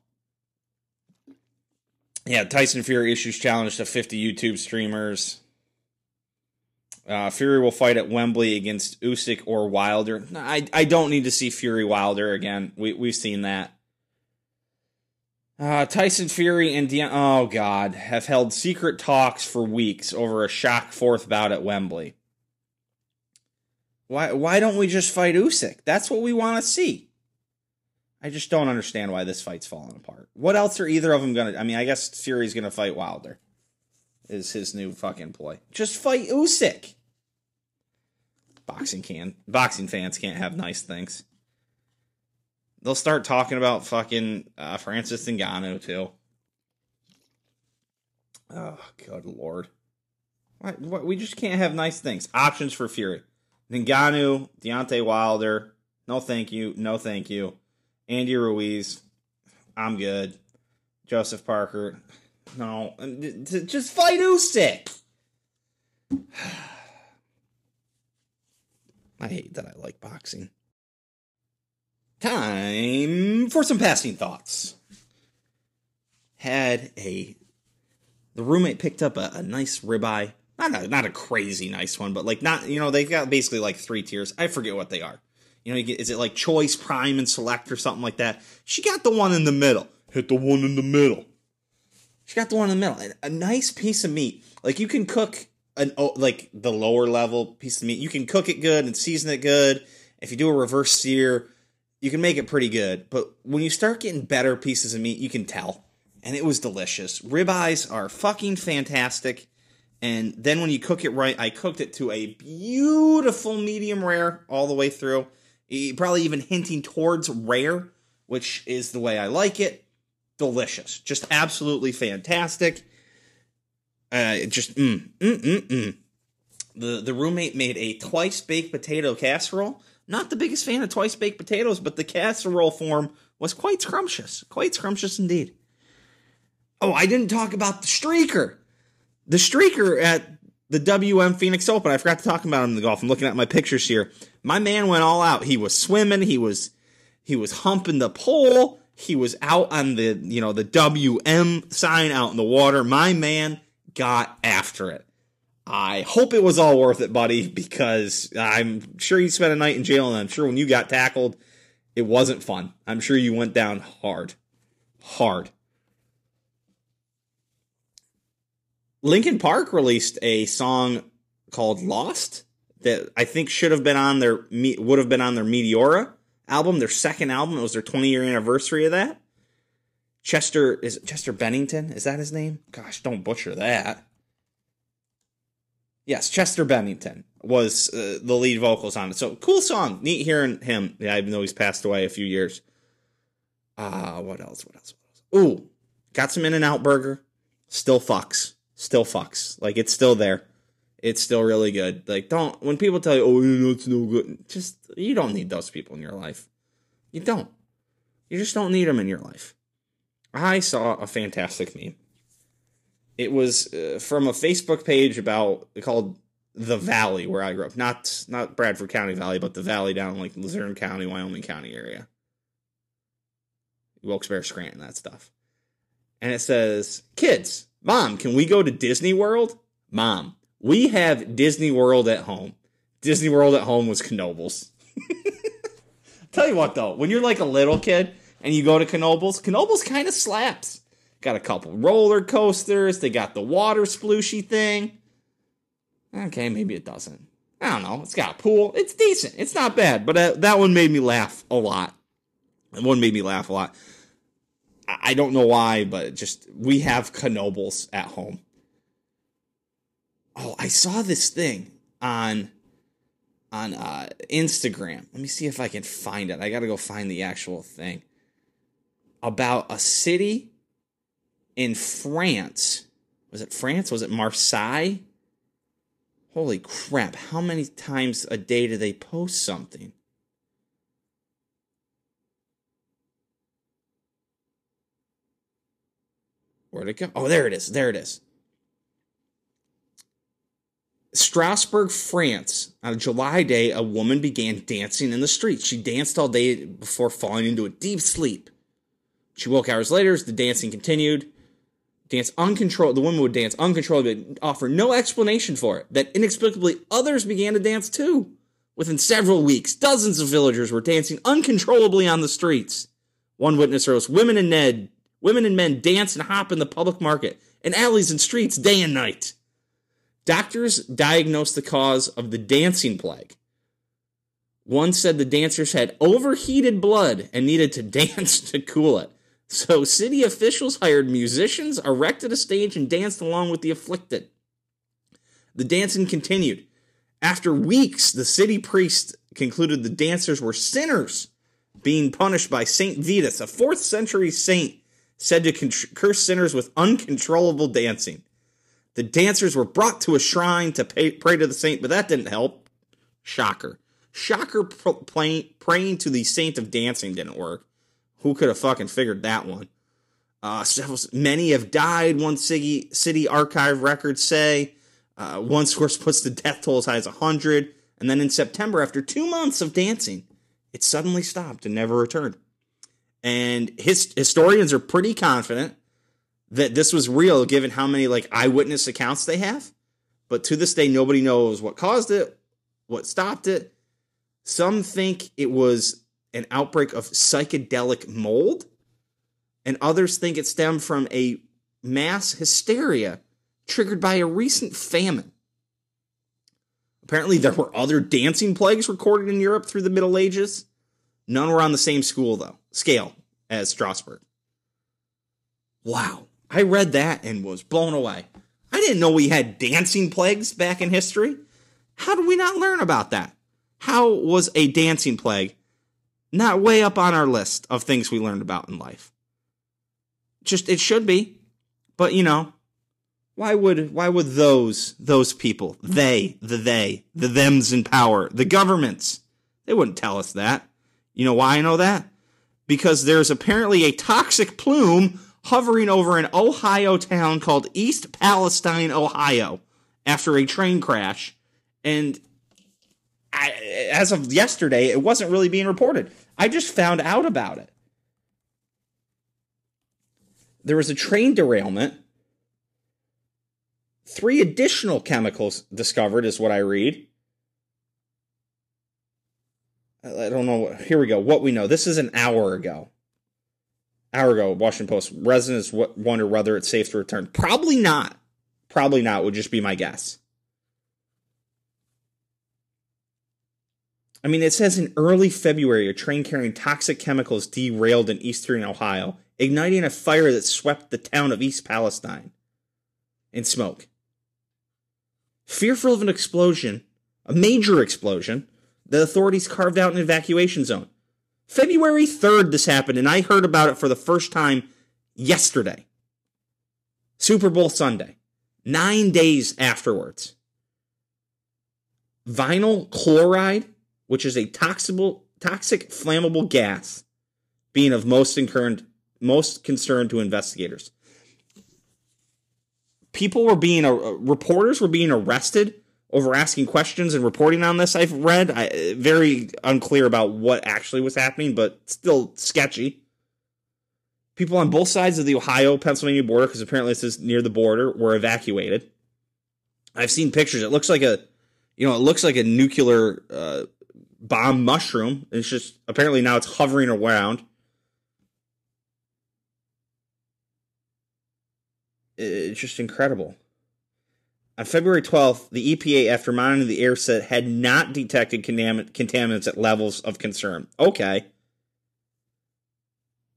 Yeah, Tyson Fury issues challenge to 50 YouTube streamers. Uh, Fury will fight at Wembley against Usyk or Wilder. I I don't need to see Fury Wilder again. We we've seen that. Uh, Tyson Fury and De- oh god have held secret talks for weeks over a shock fourth bout at Wembley. Why why don't we just fight Usyk? That's what we want to see. I just don't understand why this fight's falling apart. What else are either of them gonna? I mean, I guess Fury's gonna fight Wilder. Is his new fucking ploy? Just fight Usyk. Boxing can boxing fans can't have nice things. They'll start talking about fucking uh, Francis Ngannou too. Oh, good lord. Why, why, we just can't have nice things. Options for Fury. Ngannou, Deontay Wilder. No thank you. No thank you. Andy Ruiz. I'm good. Joseph Parker. No. Just fight Usyk. I hate that I like boxing. Time for some passing thoughts. Had a the roommate picked up a, a nice ribeye not a, not a crazy nice one, but like not you know they've got basically like three tiers. I forget what they are. You know, is it like choice, prime, and select or something like that? She got the one in the middle. Hit the one in the middle. She got the one in the middle. A nice piece of meat. Like you can cook an oh, like the lower level piece of meat. You can cook it good and season it good. If you do a reverse sear, you can make it pretty good. But when you start getting better pieces of meat, you can tell. And it was delicious. Ribeyes are fucking fantastic. And then when you cook it right, I cooked it to a beautiful medium rare all the way through. Probably even hinting towards rare, which is the way I like it. Delicious. Just absolutely fantastic. Uh, just mm, mm, mm, mm. The the roommate made a twice baked potato casserole. Not the biggest fan of twice baked potatoes, but the casserole form was quite scrumptious. Quite scrumptious indeed. Oh, I didn't talk about the streaker the streaker at the WM Phoenix Open, I forgot to talk about him in the golf. I'm looking at my pictures here. My man went all out. He was swimming. He was he was humping the pole. He was out on the you know the WM sign out in the water. My man got after it. I hope it was all worth it, buddy, because I'm sure you spent a night in jail, and I'm sure when you got tackled, it wasn't fun. I'm sure you went down hard, hard. Linkin Park released a song called Lost that I think should have been on their would have been on their Meteora album, their second album. It was their 20 year anniversary of that. Chester is Chester Bennington? Is that his name? Gosh, don't butcher that. Yes, Chester Bennington was uh, the lead vocals on it. So cool song. Neat hearing him. Yeah, even though he's passed away a few years. Ah, uh, what else? What else? What else? Ooh, got some In and Out Burger. Still fucks still fucks. Like it's still there. It's still really good. Like don't when people tell you, "Oh, it's no good," just you don't need those people in your life. You don't. You just don't need them in your life. I saw a fantastic meme. It was uh, from a Facebook page about called the Valley where I grew up, not not Bradford County Valley, but the Valley down like Luzerne County, Wyoming County area, Wilkes-Barre, Scranton, that stuff. And it says, "Kids, Mom, can we go to Disney World? Mom, we have Disney World at home. Disney World at home was Knoebels. Tell you what though, when you're like a little kid and you go to Knoebels, Knoebels kind of slaps. Got a couple roller coasters. They got the water splooshy thing. Okay, maybe it doesn't. I don't know. It's got a pool. It's decent. It's not bad. But uh, that one made me laugh a lot. That one made me laugh a lot. I don't know why, but just we have Knoebels at home. Oh, I saw this thing on on uh, Instagram. Let me see if I can find it. I got to go find the actual thing about a city in France. Was it France? Was it Marseille? Holy crap, how many times a day do they post something? Where'd it go? Oh, there it is. There it is. Strasbourg, France. On a July day, a woman began dancing in the streets. She danced all day before falling into a deep sleep. She woke hours later. as The dancing continued. Dance uncontrolled. The woman would dance uncontrollably, offer no explanation for it. That inexplicably, others began to dance too. Within several weeks, dozens of villagers were dancing uncontrollably on the streets. One witness wrote, "Women and Ned, women and men dance and hop in the public market, in alleys and streets, day and night." Doctors diagnosed the cause of the dancing plague. One said the dancers had overheated blood and needed to dance to cool it. So city officials hired musicians, erected a stage, and danced along with the afflicted. The dancing continued. After weeks, the city priest concluded the dancers were sinners being punished by Saint Vitus, a 4th century saint said to curse sinners with uncontrollable dancing. The dancers were brought to a shrine to pay, pray to the saint, but that didn't help. Shocker. Shocker pray, praying to the saint of dancing didn't work. Who could have fucking figured that one? Uh, several, many have died, one city, city archive records say. Uh, one source puts the death toll as high as 100. And then in September, after two months of dancing, it suddenly stopped and never returned. And his, historians are pretty confident that this was real given how many like eyewitness accounts they have. But to this day, nobody knows what caused it, what stopped it. Some think it was an outbreak of psychedelic mold, and others think it stemmed from a mass hysteria triggered by a recent famine. Apparently, there were other dancing plagues recorded in Europe through the Middle Ages. None were on the same school, though, scale as Strasbourg. Wow. I read that and was blown away. I didn't know we had dancing plagues back in history. How did we not learn about that? How was a dancing plague not way up on our list of things we learned about in life. Just it should be. But you know, why would why would those those people, they, the they, the thems in power, the governments, they wouldn't tell us that. You know why I know that? Because there's apparently a toxic plume hovering over an Ohio town called East Palestine, Ohio, after a train crash. And I, as of yesterday, it wasn't really being reported. I just found out about it. There was a train derailment. Three additional chemicals discovered, is what I read. I don't know. Here we go. What we know. This is an hour ago. Hour ago, Washington Post. Residents wonder whether it's safe to return. Probably not. Probably not, would just be my guess. I mean, it says in early February, a train carrying toxic chemicals derailed in eastern Ohio, igniting a fire that swept the town of East Palestine in smoke. Fearful of an explosion, a major explosion, the authorities carved out an evacuation zone. February 3rd, this happened, and I heard about it for the first time yesterday. Super Bowl Sunday. Nine days afterwards. Vinyl chloride which is a toxic, toxic flammable gas, being of most concerned most concern to investigators. People were being uh, reporters were being arrested over asking questions and reporting on this. I've read I, very unclear about what actually was happening, but still sketchy. People on both sides of the Ohio Pennsylvania border, because apparently this is near the border, were evacuated. I've seen pictures. It looks like a, you know, it looks like a nuclear uh, bomb mushroom. It's just apparently now it's hovering around. It's just incredible. On February 12th, the EPA, after monitoring the air, said had not detected contaminants at levels of concern. Okay.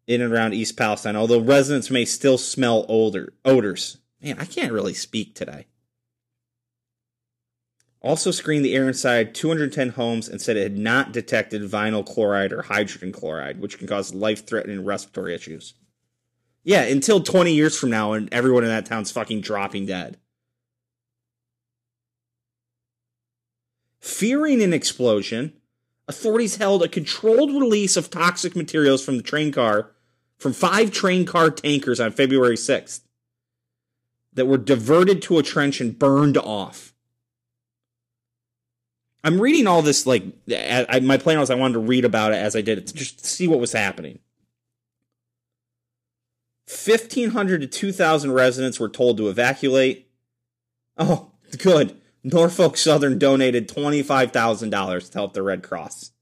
In and around East Palestine, although residents may still smell older odors. Man, I can't really speak today. also screened the air inside 210 homes and said it had not detected vinyl chloride or hydrogen chloride, which can cause life threatening respiratory issues. Yeah, until 20 years from now, and everyone in that town's fucking dropping dead. Fearing an explosion, authorities held a controlled release of toxic materials from the train car, from five train car tankers on February 6th, that were diverted to a trench and burned off. I'm reading all this like I, my plan was I wanted to read about it as I did it to just see what was happening. 1,500 to 2,000 residents were told to evacuate. Oh, good. Norfolk Southern donated $25,000 to help the Red Cross.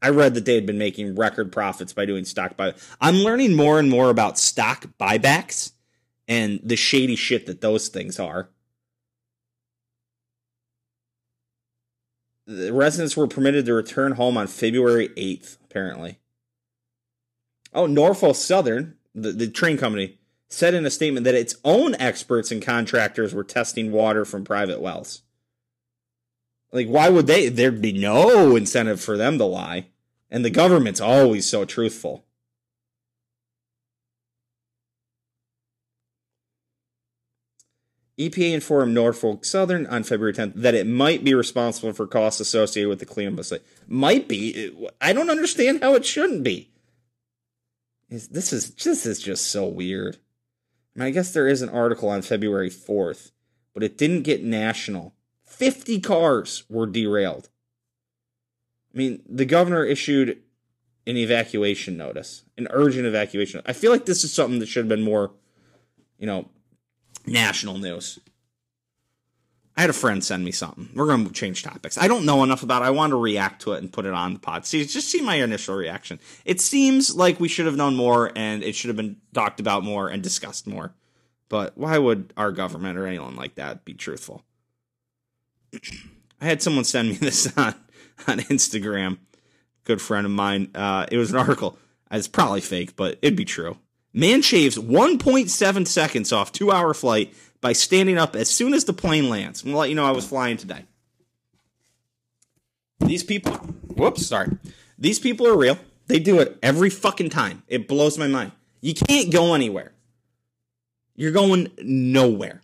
I read that they had been making record profits by doing stock buy. I'm learning more and more about stock buybacks and the shady shit that those things are. The residents were permitted to return home on February 8th, apparently. Oh, Norfolk Southern the, the train company, said in a statement that its own experts and contractors were testing water from private wells. Like, why would they? There'd be no incentive for them to lie. And the government's always so truthful. EPA informed Norfolk Southern on February 10th that it might be responsible for costs associated with the cleanup site. Might be. I don't understand how it shouldn't be this is this is just so weird. I, mean, I guess there is an article on February 4th, but it didn't get national. 50 cars were derailed. I mean, the governor issued an evacuation notice, an urgent evacuation. I feel like this is something that should have been more, you know, national news. I had a friend send me something. We're going to change topics. I don't know enough about it. I want to react to it and put it on the pod. See, just see my initial reaction. It seems like we should have known more and it should have been talked about more and discussed more. But why would our government or anyone like that be truthful? I had someone send me this on, on Instagram. Good friend of mine. Uh, it was an article. It's probably fake, but it'd be true. Man shaves 1.7 seconds off two hour flight by standing up as soon as the plane lands. I'm gonna let you know I was flying today. These people, whoops, sorry. These people are real. They do it every fucking time. It blows my mind. You can't go anywhere. You're going nowhere.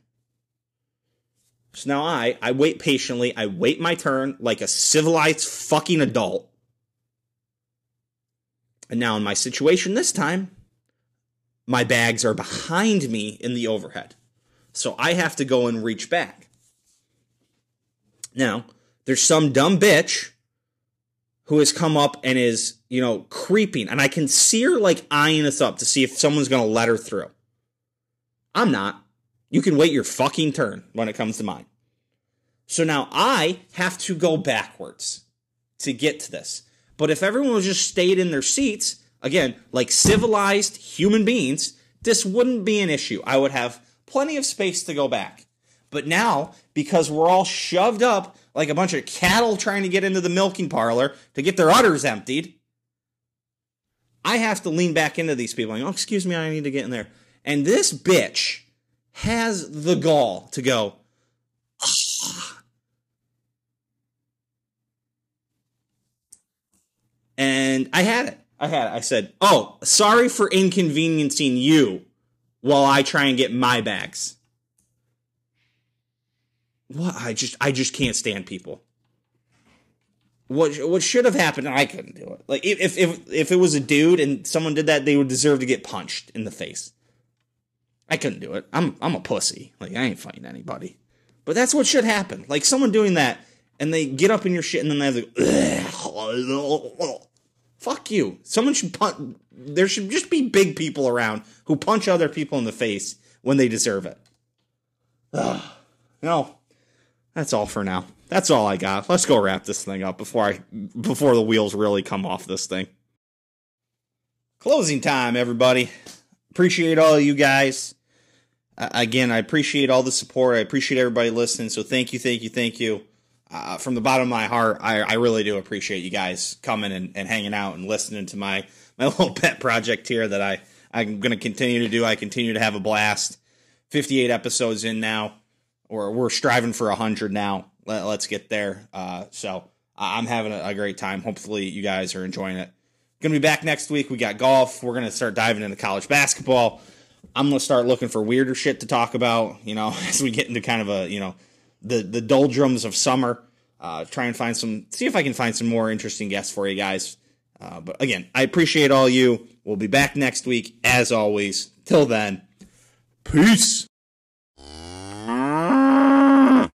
So now I, I wait patiently. I wait my turn like a civilized fucking adult. And now in my situation this time, my bags are behind me in the overhead. So I have to go and reach back. Now, there's some dumb bitch who has come up and is, you know, creeping. And I can see her like eyeing us up to see if someone's going to let her through. I'm not. You can wait your fucking turn when it comes to mine. So now I have to go backwards to get to this. But if everyone was just stayed in their seats, again, like civilized human beings, this wouldn't be an issue. I would have plenty of space to go back. But now, because we're all shoved up like a bunch of cattle trying to get into the milking parlor to get their udders emptied, I have to lean back into these people. Like, oh, excuse me, I need to get in there. And this bitch has the gall to go, and I had it. I had it. I said, oh, sorry for inconveniencing you while I try and get my bags. What I just I just can't stand people. What what should have happened? I couldn't do it. Like if if if it was a dude and someone did that, they would deserve to get punched in the face. I couldn't do it. I'm I'm a pussy. Like I ain't fighting anybody. But that's what should happen. Like someone doing that and they get up in your shit and then they have like fuck you. Someone should punch there should just be big people around who punch other people in the face when they deserve it. Ugh. No, that's all for now. That's all I got. Let's go wrap this thing up before I before the wheels really come off this thing. Closing time, everybody. Appreciate all you guys. Uh, again, I appreciate all the support. I appreciate everybody listening. So thank you, thank you, thank you. Uh, from the bottom of my heart, I, I really do appreciate you guys coming and, and hanging out and listening to my my little pet project here that I I'm going to continue to do. I continue to have a blast. 58 episodes in now, or we're striving for 100 now. Let, us get there. Uh, so I'm having a, a great time. Hopefully, you guys are enjoying it. Gonna be back next week. We got golf. We're gonna start diving into college basketball. I'm gonna start looking for weirder shit to talk about. You know, as we get into kind of a you know the the doldrums of summer. Uh, try and find some, see if I can find some more interesting guests for you guys. Uh, but again, I appreciate all you. We'll be back next week as always. Till then, peace.